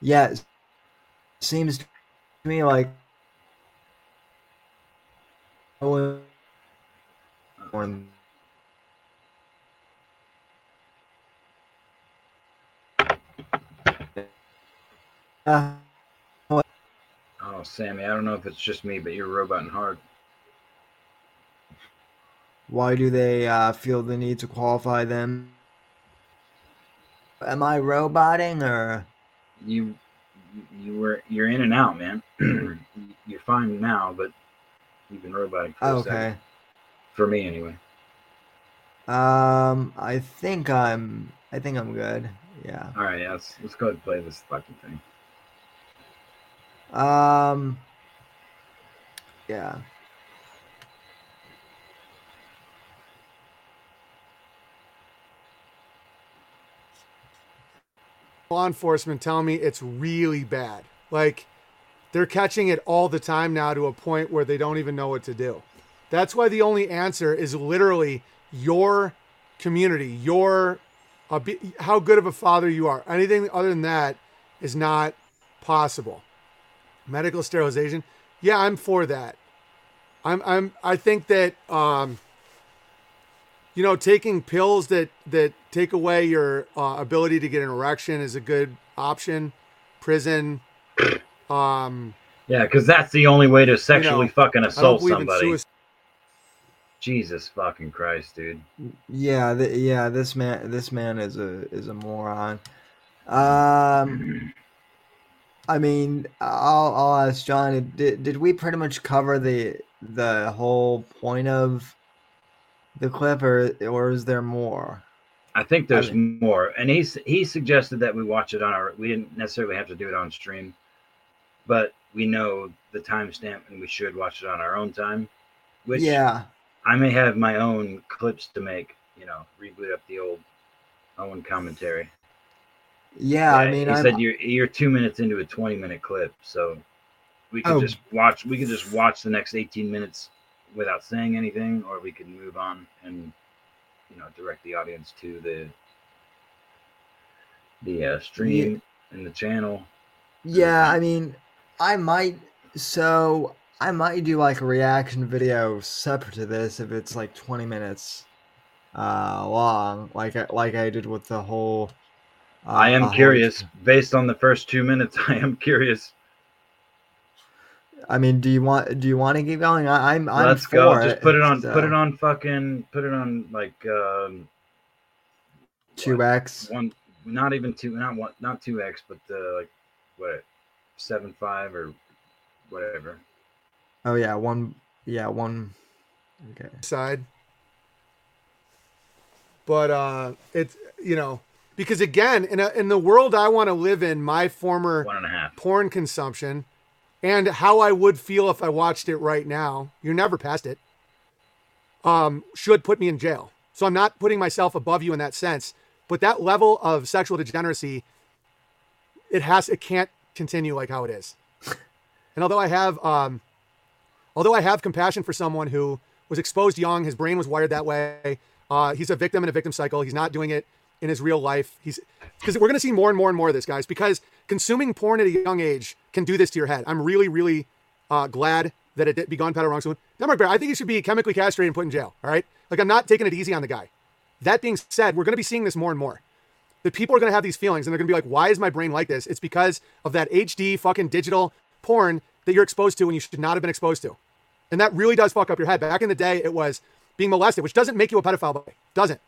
yeah, it seems to me like Owen Uh, Oh, Sammy, I don't know if it's just me, but you're roboting hard. why do they uh, feel the need to qualify them? Am I roboting or? You you were you're in and out, man. you're fine now, but you've been roboting for a second. Okay. For me, anyway. Um, I think I'm. I think I'm good. Yeah. All right, yeah, let's let's go ahead and play this fucking thing. Um. Yeah. law enforcement telling me it's really bad. Like they're catching it all the time now to a point where they don't even know what to do. That's why the only answer is literally your community, your how good of a father you are. Anything other than that is not possible. Medical sterilization, yeah, I'm for that. I'm I'm I think that um, you know, taking pills that that take away your uh, ability to get an erection is a good option. Prison. Um, Yeah, because that's the only way to sexually fucking I don't assault somebody. suicide. Jesus fucking Christ, dude. Yeah, th- yeah. This man, this man is a is a moron. Um, I mean, I'll I'll ask John. Did did we pretty much cover the the whole point of the clip, or or is there more? I think there's I more, and he he suggested that we watch it on our. We didn't necessarily have to do it on stream, but we know the timestamp, and we should watch it on our own time. Which yeah, I may have my own clips to make. You know, reboot up the old Owen commentary. Yeah. I mean, he I'm, said you're you're two minutes into a 20 minute clip, so we could Oh. just watch. We could just watch the next 18 minutes without saying anything, or we could move on and you know direct the audience to the the uh, stream and the channel. Yeah, I mean, I might. So I might do like a reaction video separate to this if it's like twenty minutes uh long, like I, like I did with the whole. Uh, I am the whole- curious, based on the first two minutes. I am curious. I mean, do you want do you want to keep going? I, I'm I'm Let's for go. it. Just put it on. Put it on. Fucking. Put it on. Like um, two X. one. Not even two. Not one. Not two X. But uh, like what? Seven five or whatever. Oh yeah, one. Yeah, one. Okay. side. But uh it's you know, because again, in a, in the world I want to live in, my former One and a half. porn consumption and how I would feel if I watched it right now, you're never past it. Um, should put me in jail. So I'm not putting myself above you in that sense, but that level of sexual degeneracy, it has it can't continue like how it is. And although I have um although I have compassion for someone who was exposed young, his brain was wired that way. Uh, he's a victim in a victim cycle. He's not doing it in his real life. He's because we're going to see more and more and more of this, guys. Because consuming porn at a young age can do this to your head. I'm really, really uh, glad that it did be gone a wrong soon. Denmark Bear, I think he should be chemically castrated and put in jail. All right, like I'm not taking it easy on the guy. That being said, we're going to be seeing this more and more. The people are going to have these feelings and they're going to be like, why is my brain like this? It's because of that HD fucking digital porn that you're exposed to when you should not have been exposed to. And that really does fuck up your head. Back in the day, it was being molested, which doesn't make you a pedophile. Doesn't.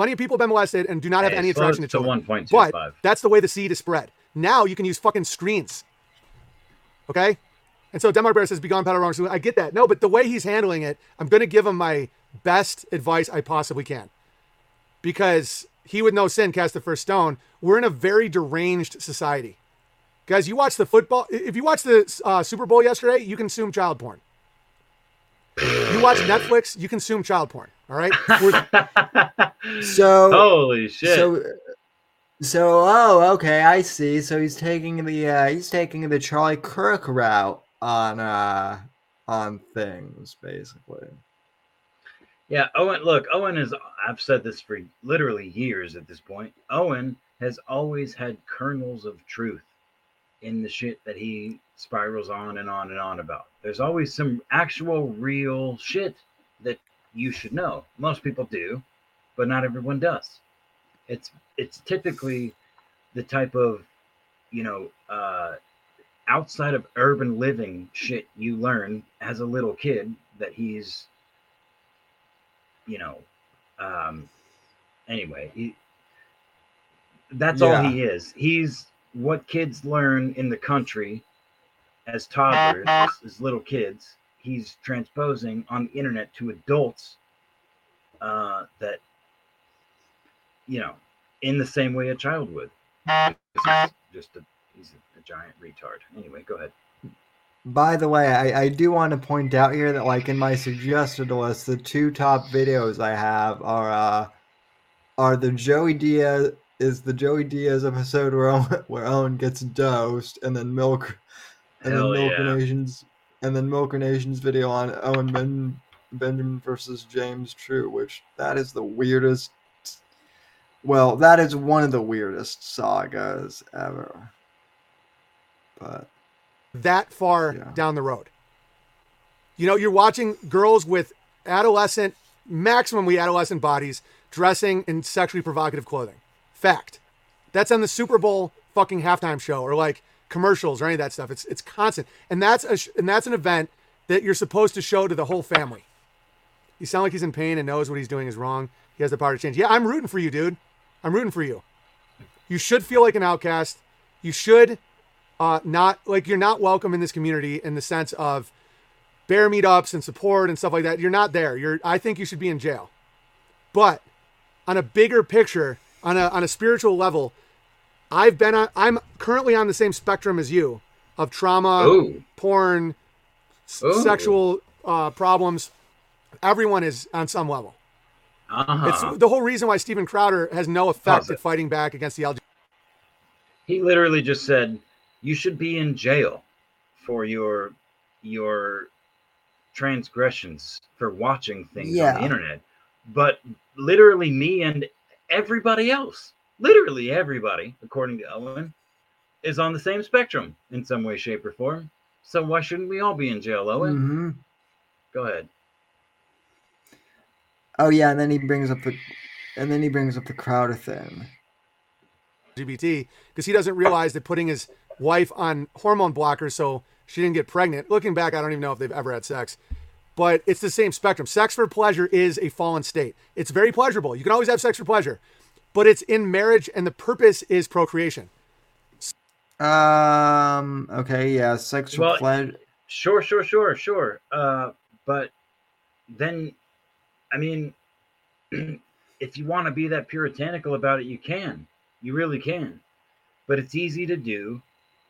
Plenty of people have been molested and do not have Hey, any attraction to to children. 1.25. But that's the way the seed is spread. Now you can use fucking screens. Okay? And so Denmark Bear says, be gone, pedal wrong. So I get that. No, but the way he's handling it, I'm going to give him my best advice I possibly can. Because he with no sin cast the first stone. We're in a very deranged society. Guys, you watch the football. If you watch the uh, Super Bowl yesterday, you consume child porn. You watch Netflix, you consume child porn. All right? So Holy shit! So, so oh, okay, I see. So he's taking the uh, he's taking the Charlie Kirk route on uh on things, basically. yeah, Owen. Look, Owen is. I've said this for literally years at this point. Owen has always had kernels of truth in the shit that he spirals on and on and on about. There's always some actual real shit that you should know. Most people do, but not everyone does. It's it's typically the type of you know uh outside of urban living shit you learn as a little kid that he's you know um anyway he, that's all he is he's what kids learn in the country as toddlers as, as little kids he's transposing on the internet to adults uh that you know in the same way a child would. He's just a he's a, a giant retard. Anyway go ahead. By the way, I, I do want to point out here that like in my suggested list, the two top videos I have are uh are the Joey Diaz is the Joey Diaz episode where Owen, where Owen gets dosed, and then Milk and Hell then Milker yeah. Nation's and then Milker Nation's video on Owen ben, Benjamin versus James True, which that is the weirdest. Well, that is one of the weirdest sagas ever. But that far Yeah. down the road. You know, you're watching girls with adolescent maximally adolescent bodies dressing in sexually provocative clothing. Fact. That's on the Super Bowl fucking halftime show or like commercials or any of that stuff. It's it's constant, and that's a and that's an event that you're supposed to show to the whole family. You sound like he's in pain and knows what he's doing is wrong. He has the power to change. Yeah, I'm rooting for you, dude. I'm rooting for you. You should feel like an outcast. You should uh, not like you're not welcome in this community in the sense of bear meetups and support and stuff like that. You're not there. You're. I think you should be in jail. But on a bigger picture, on a on a spiritual level, I've been on. I'm currently on the same spectrum as you of trauma, Ooh. porn, s- Ooh. sexual uh, problems. Everyone is on some level. Uh-huh. It's the whole reason why Steven Crowder has no effect Pause it. at fighting back against the LGBT. he literally just said you should be in jail for your your transgressions for watching things on Yeah. the internet but literally me and everybody else literally everybody according to ellen is on the same spectrum in some way shape or form so why shouldn't we all be in jail owen hmm go ahead Oh yeah, and then he brings up the, and then he brings up the Crowder thing. LGBT because he doesn't realize that putting his wife on hormone blockers so she didn't get pregnant. Looking back, I don't even know if they've ever had sex, but it's the same spectrum. Sex for pleasure is a fallen state. It's very pleasurable. You can always have sex for pleasure, but it's in marriage and the purpose is procreation. Um. Okay. Yeah. Sexual Well, pleasure. Sure, sure, sure, sure. Uh, but then, I mean, if you want to be that puritanical about it, you can. You really can. But it's easy to do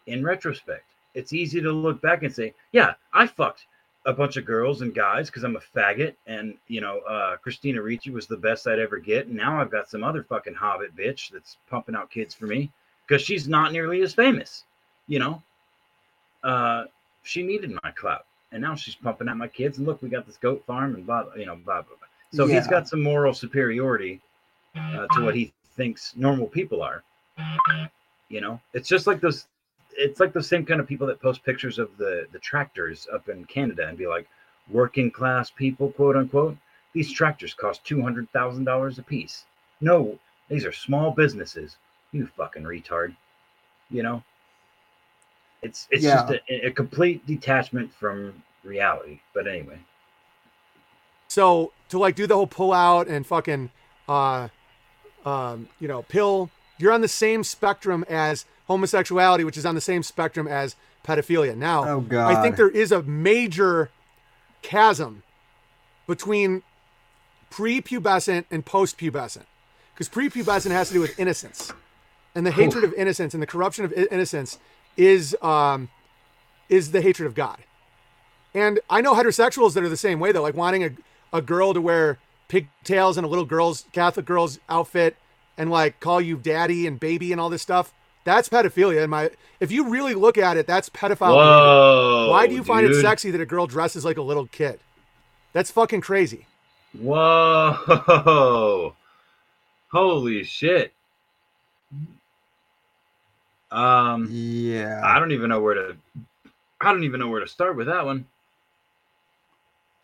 in retrospect. It's easy to look back and say, yeah, I fucked a bunch of girls and guys because I'm a faggot. And, you know, uh, Christina Ricci was the best I'd ever get. And now I've got some other fucking hobbit bitch that's pumping out kids for me because she's not nearly as famous, you know? Uh, she needed my clout, and now she's pumping out my kids. And look, we got this goat farm, and blah, blah you know, blah blah blah. So he's got some moral superiority uh, to what he thinks normal people are. You know, it's just like those. It's like the same kind of people that post pictures of the the tractors up in Canada and be like, working class people, quote unquote. These tractors cost two hundred thousand dollars a piece. No, these are small businesses. You fucking retard. You know, it's it's Yeah. just a, a complete detachment from reality. But anyway, So to like do the whole pull out and fucking, uh, um, you know, pill, you're on the same spectrum as homosexuality, which is on the same spectrum as pedophilia. Now, Oh, I think there is a major chasm between prepubescent and postpubescent, because prepubescent has to do with innocence, and the hatred of innocence and the corruption of innocence is um, is the hatred of God. And I know heterosexuals that are the same way though, like wanting a, a girl to wear pigtails and a little girl's Catholic girl's outfit and like call you daddy and baby and all this stuff. That's pedophilia. In my, if you really look at it, that's pedophile. whoa! Why do you find it sexy that a girl dresses like a little kid? That's fucking crazy. Whoa! Holy shit! Um, Yeah. I don't even know where to. I don't even know where to start with that one.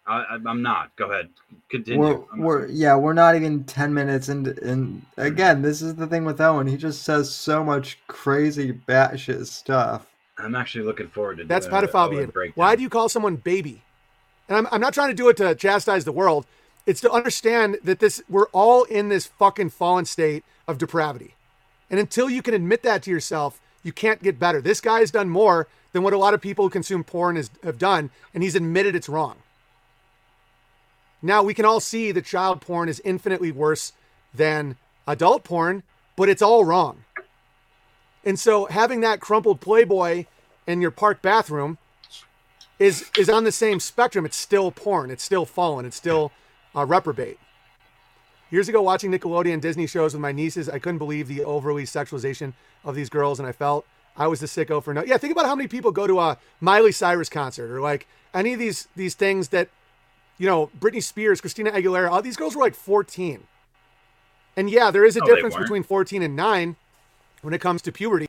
I, I I'm not. Go ahead. Continue. We're, we're yeah we're not even 10 minutes and and again this is the thing with owen he just says so much crazy batshit stuff I'm actually looking forward to. That's doing a- pedophile a behavior. breakdown. Why do you call someone baby? And I'm, I'm not trying to do it to chastise the world. It's to understand that this we're all in this fucking fallen state of depravity. And until you can admit that to yourself, you can't get better. This guy has done more than what a lot of people who consume porn has, have done, and he's admitted it's wrong. Now we can all see that child porn is infinitely worse than adult porn, but it's all wrong. And so having that crumpled Playboy in your park bathroom is is on the same spectrum. It's still porn. It's still fallen. It's still uh, reprobate. Years ago, watching Nickelodeon Disney shows with my nieces, I couldn't believe the overly sexualization of these girls, and I felt I was the sicko for no. Yeah, think about how many people go to a Miley Cyrus concert or like any of these these things that, you know, Britney Spears, Christina Aguilera. All these girls were like 14. And yeah, there is a No, difference between 14 and 9 when it comes to puberty.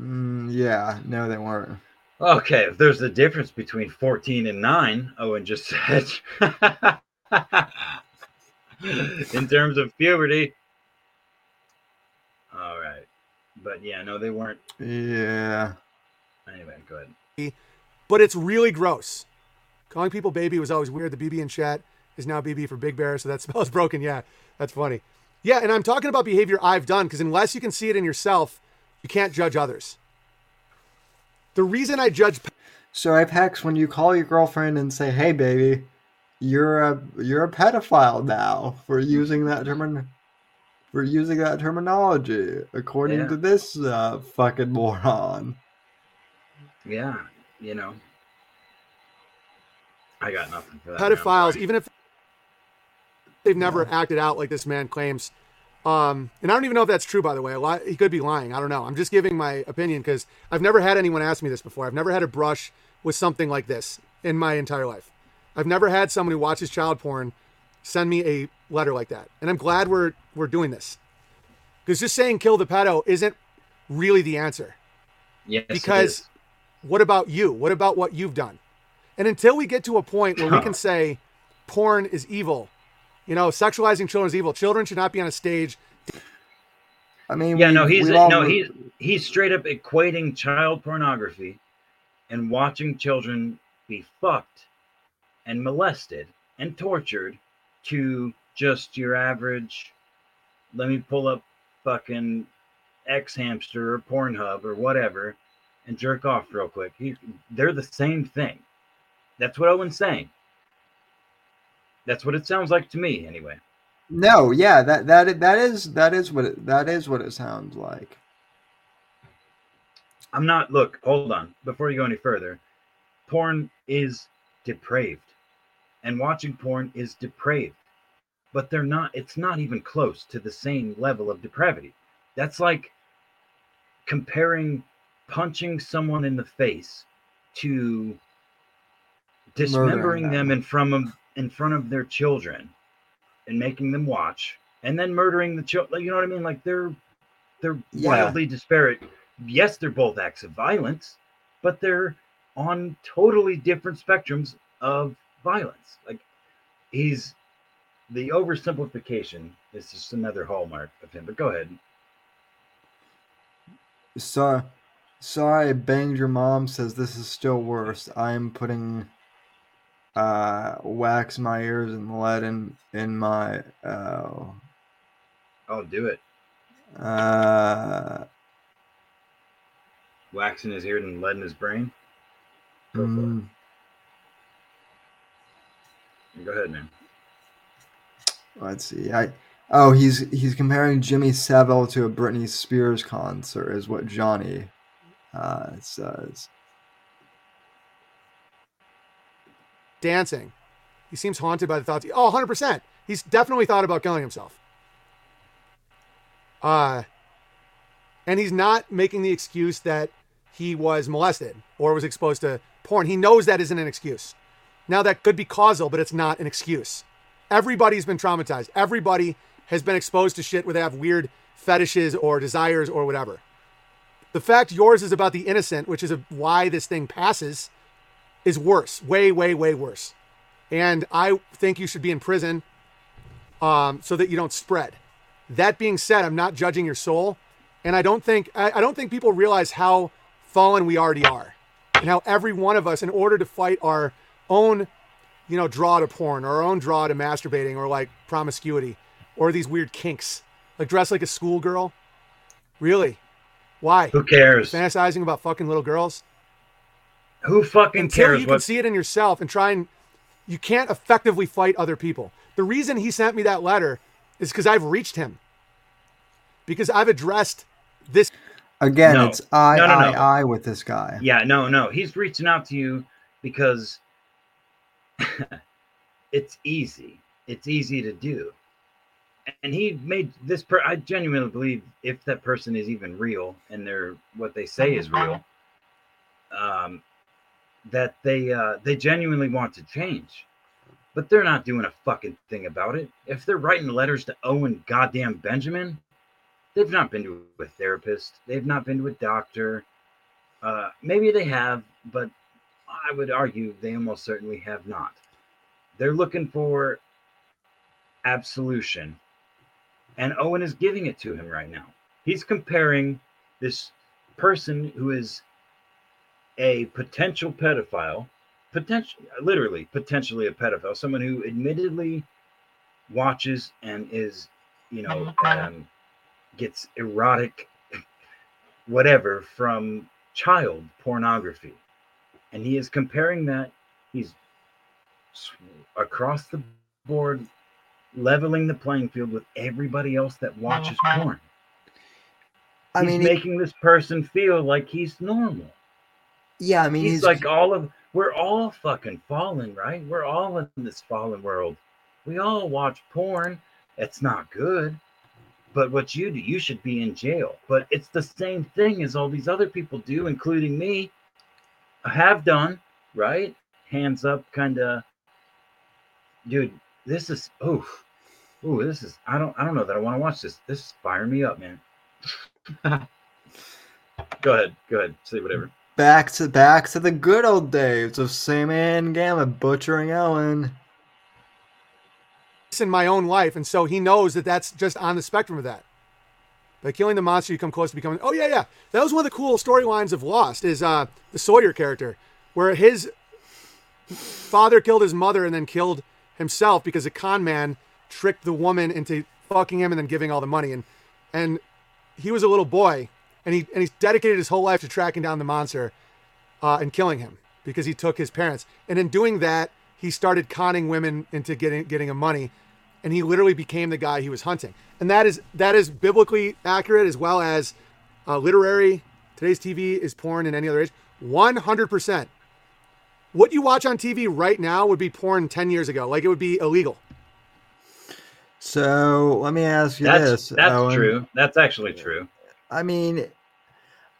mm, yeah no they weren't Okay, if there's a difference between 14 and 9, Owen just said. in terms of puberty. All right, but yeah, no, they weren't. Yeah. Anyway, go ahead. but it's really gross. Calling people baby was always weird. The BB in chat is now BB for Big Bear, so that spell is broken. Yeah, that's funny. Yeah, and I'm talking about behavior I've done because unless you can see it in yourself, you can't judge others. The reason I judge So I Apex, when you call your girlfriend and say, "Hey, baby," you're a you're a pedophile now for using that term for using that terminology, according Yeah. to this uh, fucking moron. Yeah, you know, I got nothing for that. man. pedophiles, even if they've never acted out like this man claims. Um, and I don't even know if that's true, by the way. A lot, he could be lying. I don't know. I'm just giving my opinion because I've never had anyone ask me this before. I've never had a brush with something like this in my entire life. I've never had someone who watches child porn send me a letter like that, and I'm glad we're we're doing this because just saying kill the pedo isn't really the answer Yes, because is. what about you? What about what you've done? And until we get to a point where we can say porn is evil, you know, sexualizing children is evil. Children should not be on a stage. I mean, yeah, we- no, he's all no, re- he's he's straight up equating child pornography and watching children be fucked and molested and tortured to just your average. Let me pull up fucking X Hamster or Pornhub or whatever and jerk off real quick. He, they're the same thing. That's what Owen's saying. That's what it sounds like to me, anyway. No, yeah, that that that is that is what it, that is what it sounds like. I'm not. Look, hold on. Before you go any further, porn is depraved, and watching porn is depraved. But they're not. It's not even close to the same level of depravity. That's like comparing punching someone in the face to dismembering them. them in front of in front of their children and making them watch, and then murdering the children. You know what I mean? Like they're they're Yeah. wildly disparate yes, they're both acts of violence, but they're on totally different spectrums of violence. Like he's the oversimplification is just another hallmark of him. But go ahead. So, sorry, I banged your mom. Says this is still worse. I am putting uh wax my ears and lead in in my uh Oh, do it. uh Wax in his ear and lead in his brain. Go mm. Go ahead, man. let's see. I oh he's he's comparing Jimmy Savile to a Britney Spears concert is what Johnny uh says. Dancing. He seems haunted by the thoughts. Oh, 100%. He's definitely thought about killing himself. Uh, and he's not making the excuse that he was molested or was exposed to porn. He knows that isn't an excuse. Now, that could be causal, but it's not an excuse. Everybody's been traumatized. Everybody has been exposed to shit where they have weird fetishes or desires or whatever. The fact yours is about the innocent, which is why this thing passes, is worse. Way, way, way worse. And I think you should be in prison um, so that you don't spread. That being said, I'm not judging your soul, and I don't think I, I don't think people realize how fallen we already are, and how every one of us, in order to fight our own, you know, draw to porn or our own draw to masturbating or like promiscuity or these weird kinks, like dress like a schoolgirl. Really? Why? Who cares? Fantasizing about fucking little girls? Who fucking until cares? you can see it in yourself and try and you can't effectively fight other people. The reason he sent me that letter is because I've reached him. Because I've addressed this Again, No. it's I No, no, I no. I with this guy. Yeah, no, no. He's reaching out to you because it's easy. It's easy to do. And he made this per I genuinely believe if that person is even real and they're what they say is real, um, that they uh they genuinely want to change. But they're not doing a fucking thing about it. If they're writing letters to Owen goddamn Benjamin, they've not been to a therapist. They've not been to a doctor. Uh, maybe they have, but I would argue they almost certainly have not. They're looking for absolution. And Owen is giving it to him right now. He's comparing this person who is a potential pedophile, potential, literally potentially a pedophile, someone who admittedly watches and is, you know, um, gets erotic, whatever, from child pornography. And he is comparing that, he's across the board leveling the playing field with everybody else that watches porn. I he's mean, he- making this person feel like he's normal. Yeah, I mean, he's, he's, like all of we're all fucking fallen, right? We're all in this fallen world. We all watch porn. It's not good. But what you do, you should be in jail. But it's the same thing as all these other people do, including me, I have done, right? Hands up, kind of. Dude, this is oh, oh, this is. I don't, I don't know that I want to watch this. This is firing me up, man. go ahead, go ahead, say whatever. Back to back to the good old days of Sammy and Gamma butchering Owen. in my own life, and so he knows that that's just on the spectrum of that. By killing the monster, you come close to becoming. Oh yeah, yeah. That was one of the cool storylines of Lost. Is uh, the Sawyer character, where his father killed his mother and then killed himself because a con man tricked the woman into fucking him and then giving all the money. And and he was a little boy, and he and he's dedicated his whole life to tracking down the monster uh, and killing him because he took his parents. And in doing that, he started conning women into getting getting him money, and he literally became the guy he was hunting. And that is that is biblically accurate as well as uh, literary. Today's TV is porn in any other age. One hundred percent. What you watch on TV right now would be porn ten years ago. Like it would be illegal. So let me ask you That's this. that's Owen. true. That's actually true. I mean,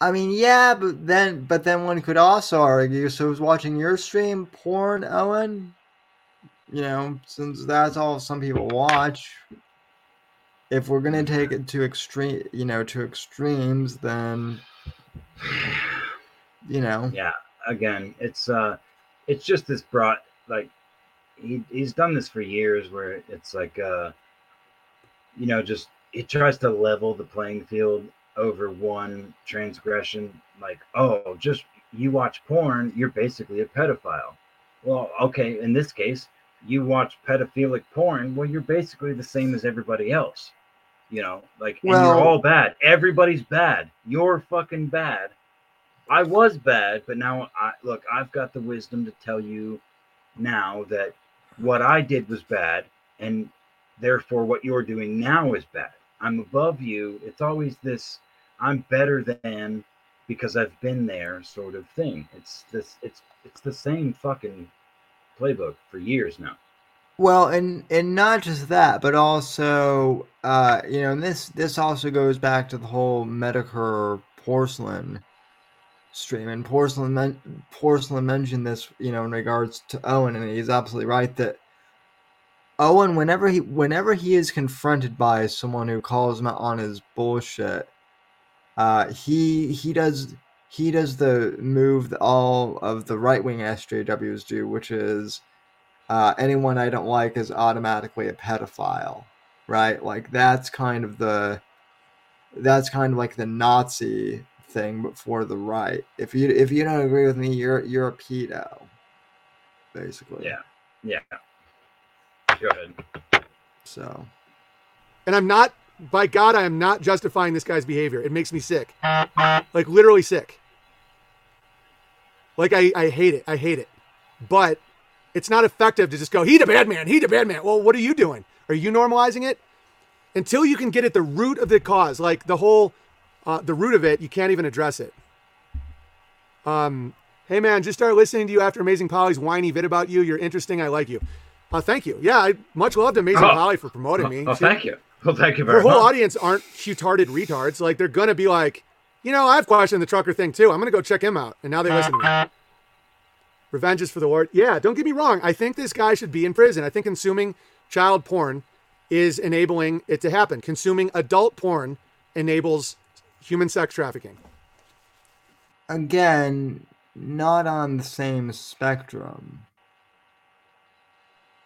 I mean, yeah, but then, but then one could also argue. So, is watching your stream porn, Owen? You know, since that's all some people watch. If we're gonna take it to extreme, you know, to extremes, then you know, Yeah. Again, it's uh, it's just this brought like he he's done this for years where it's like uh, you know, just he tries to level the playing field over one transgression. Like, oh, just you watch porn, you're basically a pedophile. Well, okay, in this case, you watch pedophilic porn, well, you're basically the same as everybody else. You know, like, and you're all bad. Everybody's bad. You're fucking bad. I was bad, but now I look, I've got the wisdom to tell you now that what I did was bad, and therefore what you're doing now is bad. I'm above you. It's always this I'm better than because I've been there sort of thing. It's this it's it's the same fucking playbook for years now. Well, and and not just that, but also, uh, you know, and this this also goes back to the whole Metokur Porsalin stream. And Porsalin men, Porsalin mentioned this, you know, in regards to Owen, and he's absolutely right that Owen, whenever he whenever he is confronted by someone who calls him out on his bullshit, uh, he he does he does the move that all of the right wing SJWs do, which is uh, anyone I don't like is automatically a pedophile, right? Like that's kind of the that's kind of like the Nazi thing, but for the right. If you if you don't agree with me, you're you're a pedo, basically. Yeah. Yeah. Go ahead. So And I'm not, by God, I am not justifying this guy's behavior. It makes me sick. Like literally sick. Like I, I hate it. I hate it. But it's not effective to just go, he a bad man, he a bad man. Well, what are you doing? Are you normalizing it? Until you can get at the root of the cause, like the whole, uh, the root of it, you can't even address it. Um, hey man, just started listening to you after Amazing Polly's whiny vid about you. You're interesting. I like you. Uh, thank you. Yeah, I much loved Amazing Oh. Polly for promoting me. Oh, She- thank you. Well, thank you her very whole much. audience aren't retarded retards. Like they're gonna be like, you know, I've questioned the trucker thing too. I'm gonna go check him out, and now they listen to me. Revenge is for the Lord. Yeah, don't get me wrong. I think this guy should be in prison. I think consuming child porn is enabling it to happen. Consuming adult porn enables human sex trafficking. again, not on the same spectrum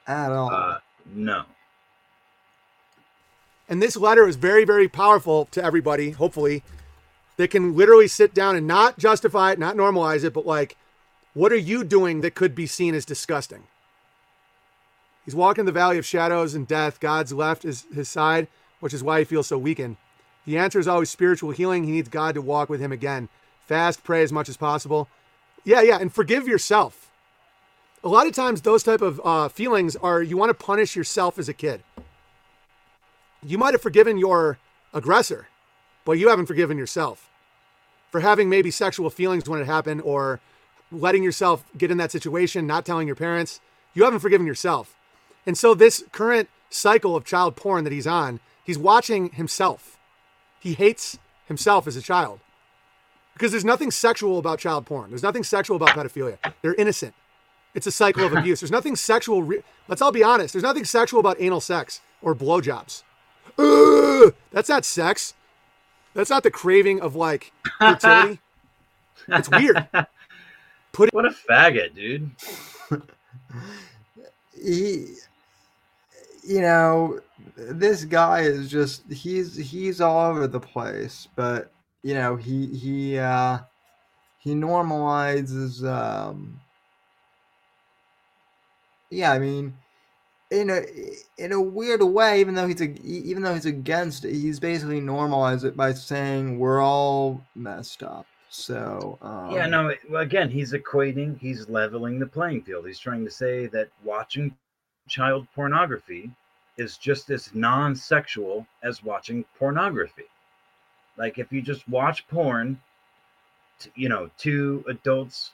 at all. Uh, no. And this letter is very, very powerful to everybody, hopefully. They can literally sit down and not justify it, not normalize it, but like, what are you doing that could be seen as disgusting? He's walking the valley of shadows and death. God's left is his side, which is why he feels so weakened. The answer is always spiritual healing. He needs God to walk with him again. Fast, pray as much as possible. Yeah, yeah, and forgive yourself. A lot of times, those type of uh, feelings are you want to punish yourself as a kid. You might have forgiven your aggressor, but you haven't forgiven yourself for having maybe sexual feelings when it happened or letting yourself get in that situation, not telling your parents. You haven't forgiven yourself. And so, this current cycle of child porn that he's on, he's watching himself. He hates himself as a child because there's nothing sexual about child porn. There's nothing sexual about pedophilia. They're innocent. It's a cycle of abuse. There's nothing sexual. Re- Let's all be honest. There's nothing sexual about anal sex or blowjobs. Ugh, that's not sex. That's not the craving of like fertility. it's weird. Put what a faggot, dude. he, you know, this guy is just he's he's all over the place, but you know he he uh, he normalizes. Um, yeah, I mean, in a in a weird way, even though he's a, even though he's against it, he's basically normalized it by saying we're all messed up. So um, yeah, no. Again, he's equating, he's leveling the playing field. He's trying to say that watching child pornography is just as non-sexual as watching pornography. Like if you just watch porn, you know, two adults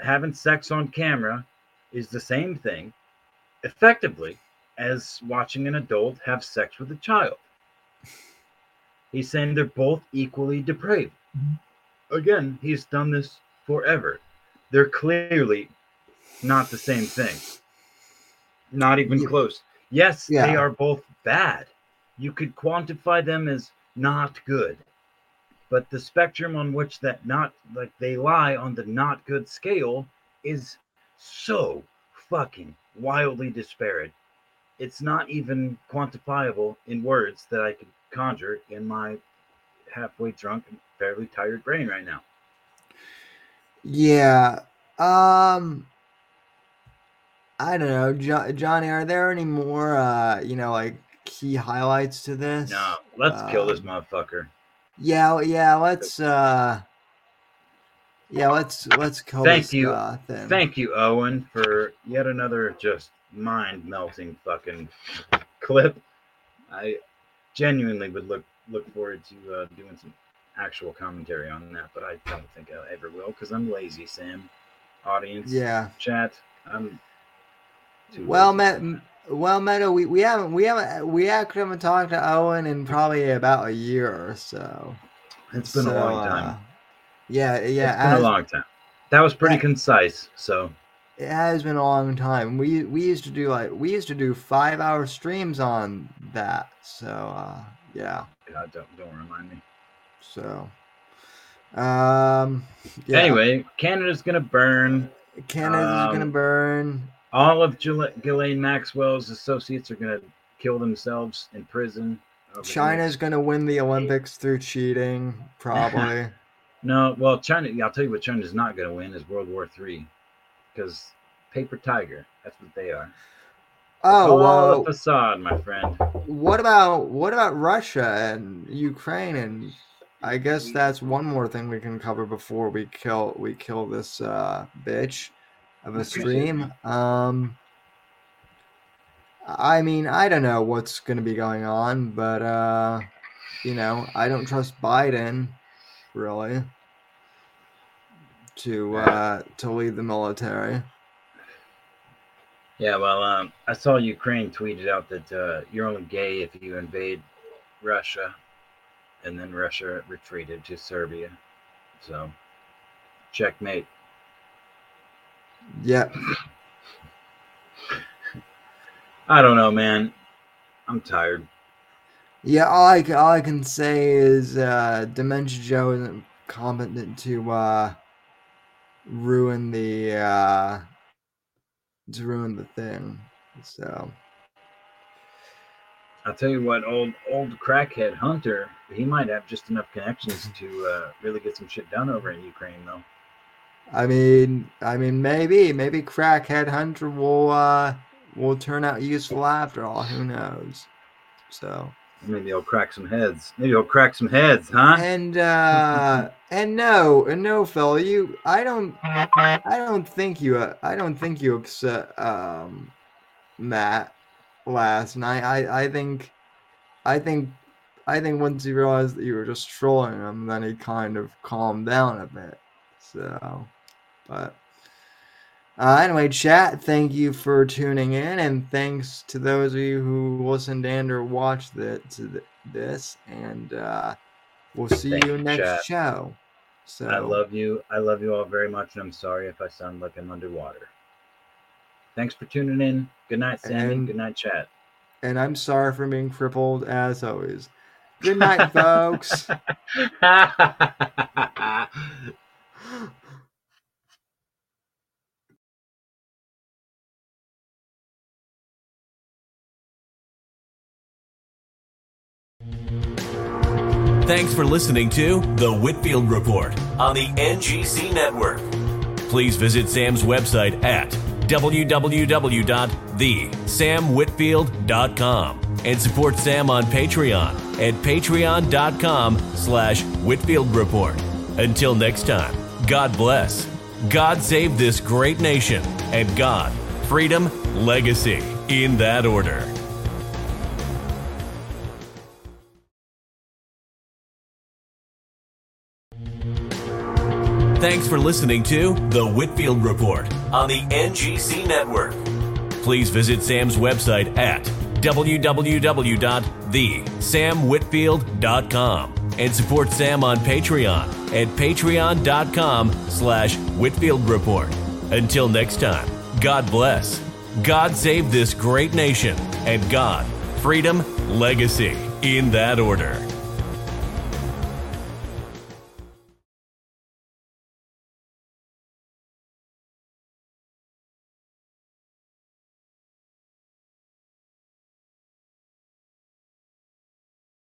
having sex on camera is the same thing, effectively, as watching an adult have sex with a child. He's saying they're both equally depraved. Mm-hmm. Again, he's done this forever. They're clearly not the same thing. Not even close. Yes, yeah. they are both bad. You could quantify them as not good. But the spectrum on which that not like they lie on the not good scale is so fucking wildly disparate. It's not even quantifiable in words that I could conjure in my halfway drunk and fairly tired brain right now. Yeah. Um I don't know, jo- Johnny. Are there any more, uh, you know, like key highlights to this? No, let's uh, kill this motherfucker. Yeah, yeah. Let's, uh, yeah, let's let's kill Thank you, thank you, Owen, for yet another just mind melting fucking clip. I genuinely would look look forward to uh, doing some actual commentary on that, but I don't think I ever will because I'm lazy, Sam. Audience, yeah, chat. I'm well, Met, well, Meadow, we, we haven't we haven't we actually haven't talked to Owen in probably about a year or so. It's been so, a long time. Uh, yeah, yeah, it's been as, a long time. That was pretty concise. So it has been a long time. We we used to do like we used to do five hour streams on that. So uh, yeah. God, don't don't remind me. So, um, yeah. anyway, Canada's gonna burn. Canada's um, gonna burn all of Ghislaine Maxwell's associates are going to kill themselves in prison. China's going to win the Olympics through cheating, probably. no, well, China. I'll tell you what China's not going to win is World War Three, because paper tiger. That's what they are. Oh, well, a facade, my friend. What about what about Russia and Ukraine and I guess that's one more thing we can cover before we kill we kill this uh, bitch of a stream. Um, I mean, I don't know what's going to be going on, but uh, you know, I don't trust Biden really to uh, to lead the military. Yeah, well, um, I saw Ukraine tweeted out that uh, you're only gay if you invade Russia, and then Russia retreated to Serbia. So, checkmate. Yeah. I don't know, man. I'm tired. Yeah, all I, all I can say is uh, Dementia Joe isn't competent to uh, ruin the uh, to ruin the thing. So I'll tell you what, old old crackhead Hunter, he might have just enough connections to uh, really get some shit done over in Ukraine, though. I mean, I mean, maybe, maybe crackhead Hunter will uh will turn out useful after all. Who knows? So. Maybe he'll crack some heads. Maybe he'll crack some heads, huh? And uh and no, and no, Phil, you I don't I don't think you uh, I don't think you upset um Matt last night. I I think I think I think once he realized that you were just trolling him, then he kind of calmed down a bit. So, but uh, anyway, chat, thank you for tuning in, and thanks to those of you who listened and or watched the, to the, this. And uh, we'll see Thank you you, next chat. show. So I love you. I love you all very much, and I'm sorry if I sound like I'm underwater. Thanks for tuning in. Good night, Sammy. And- Good night, chat. and I'm sorry for being crippled as always. Good night, folks. Thanks for listening to The Whitfield Report on the NGC Network. Please visit Sam's website at www.thesamwhitfield.com and support Sam on Patreon at patreon.com slash Whitfield Report. Until next time, God bless, God save this great nation, and God, freedom, legacy, in that order. Thanks for listening to The Whitfield Report on the NGC Network. Please visit Sam's website at www.thesamwhitfield.com and support Sam on Patreon at patreon.com slash Whitfield Report. Until next time, God bless, God save this great nation, and God, freedom, legacy, in that order.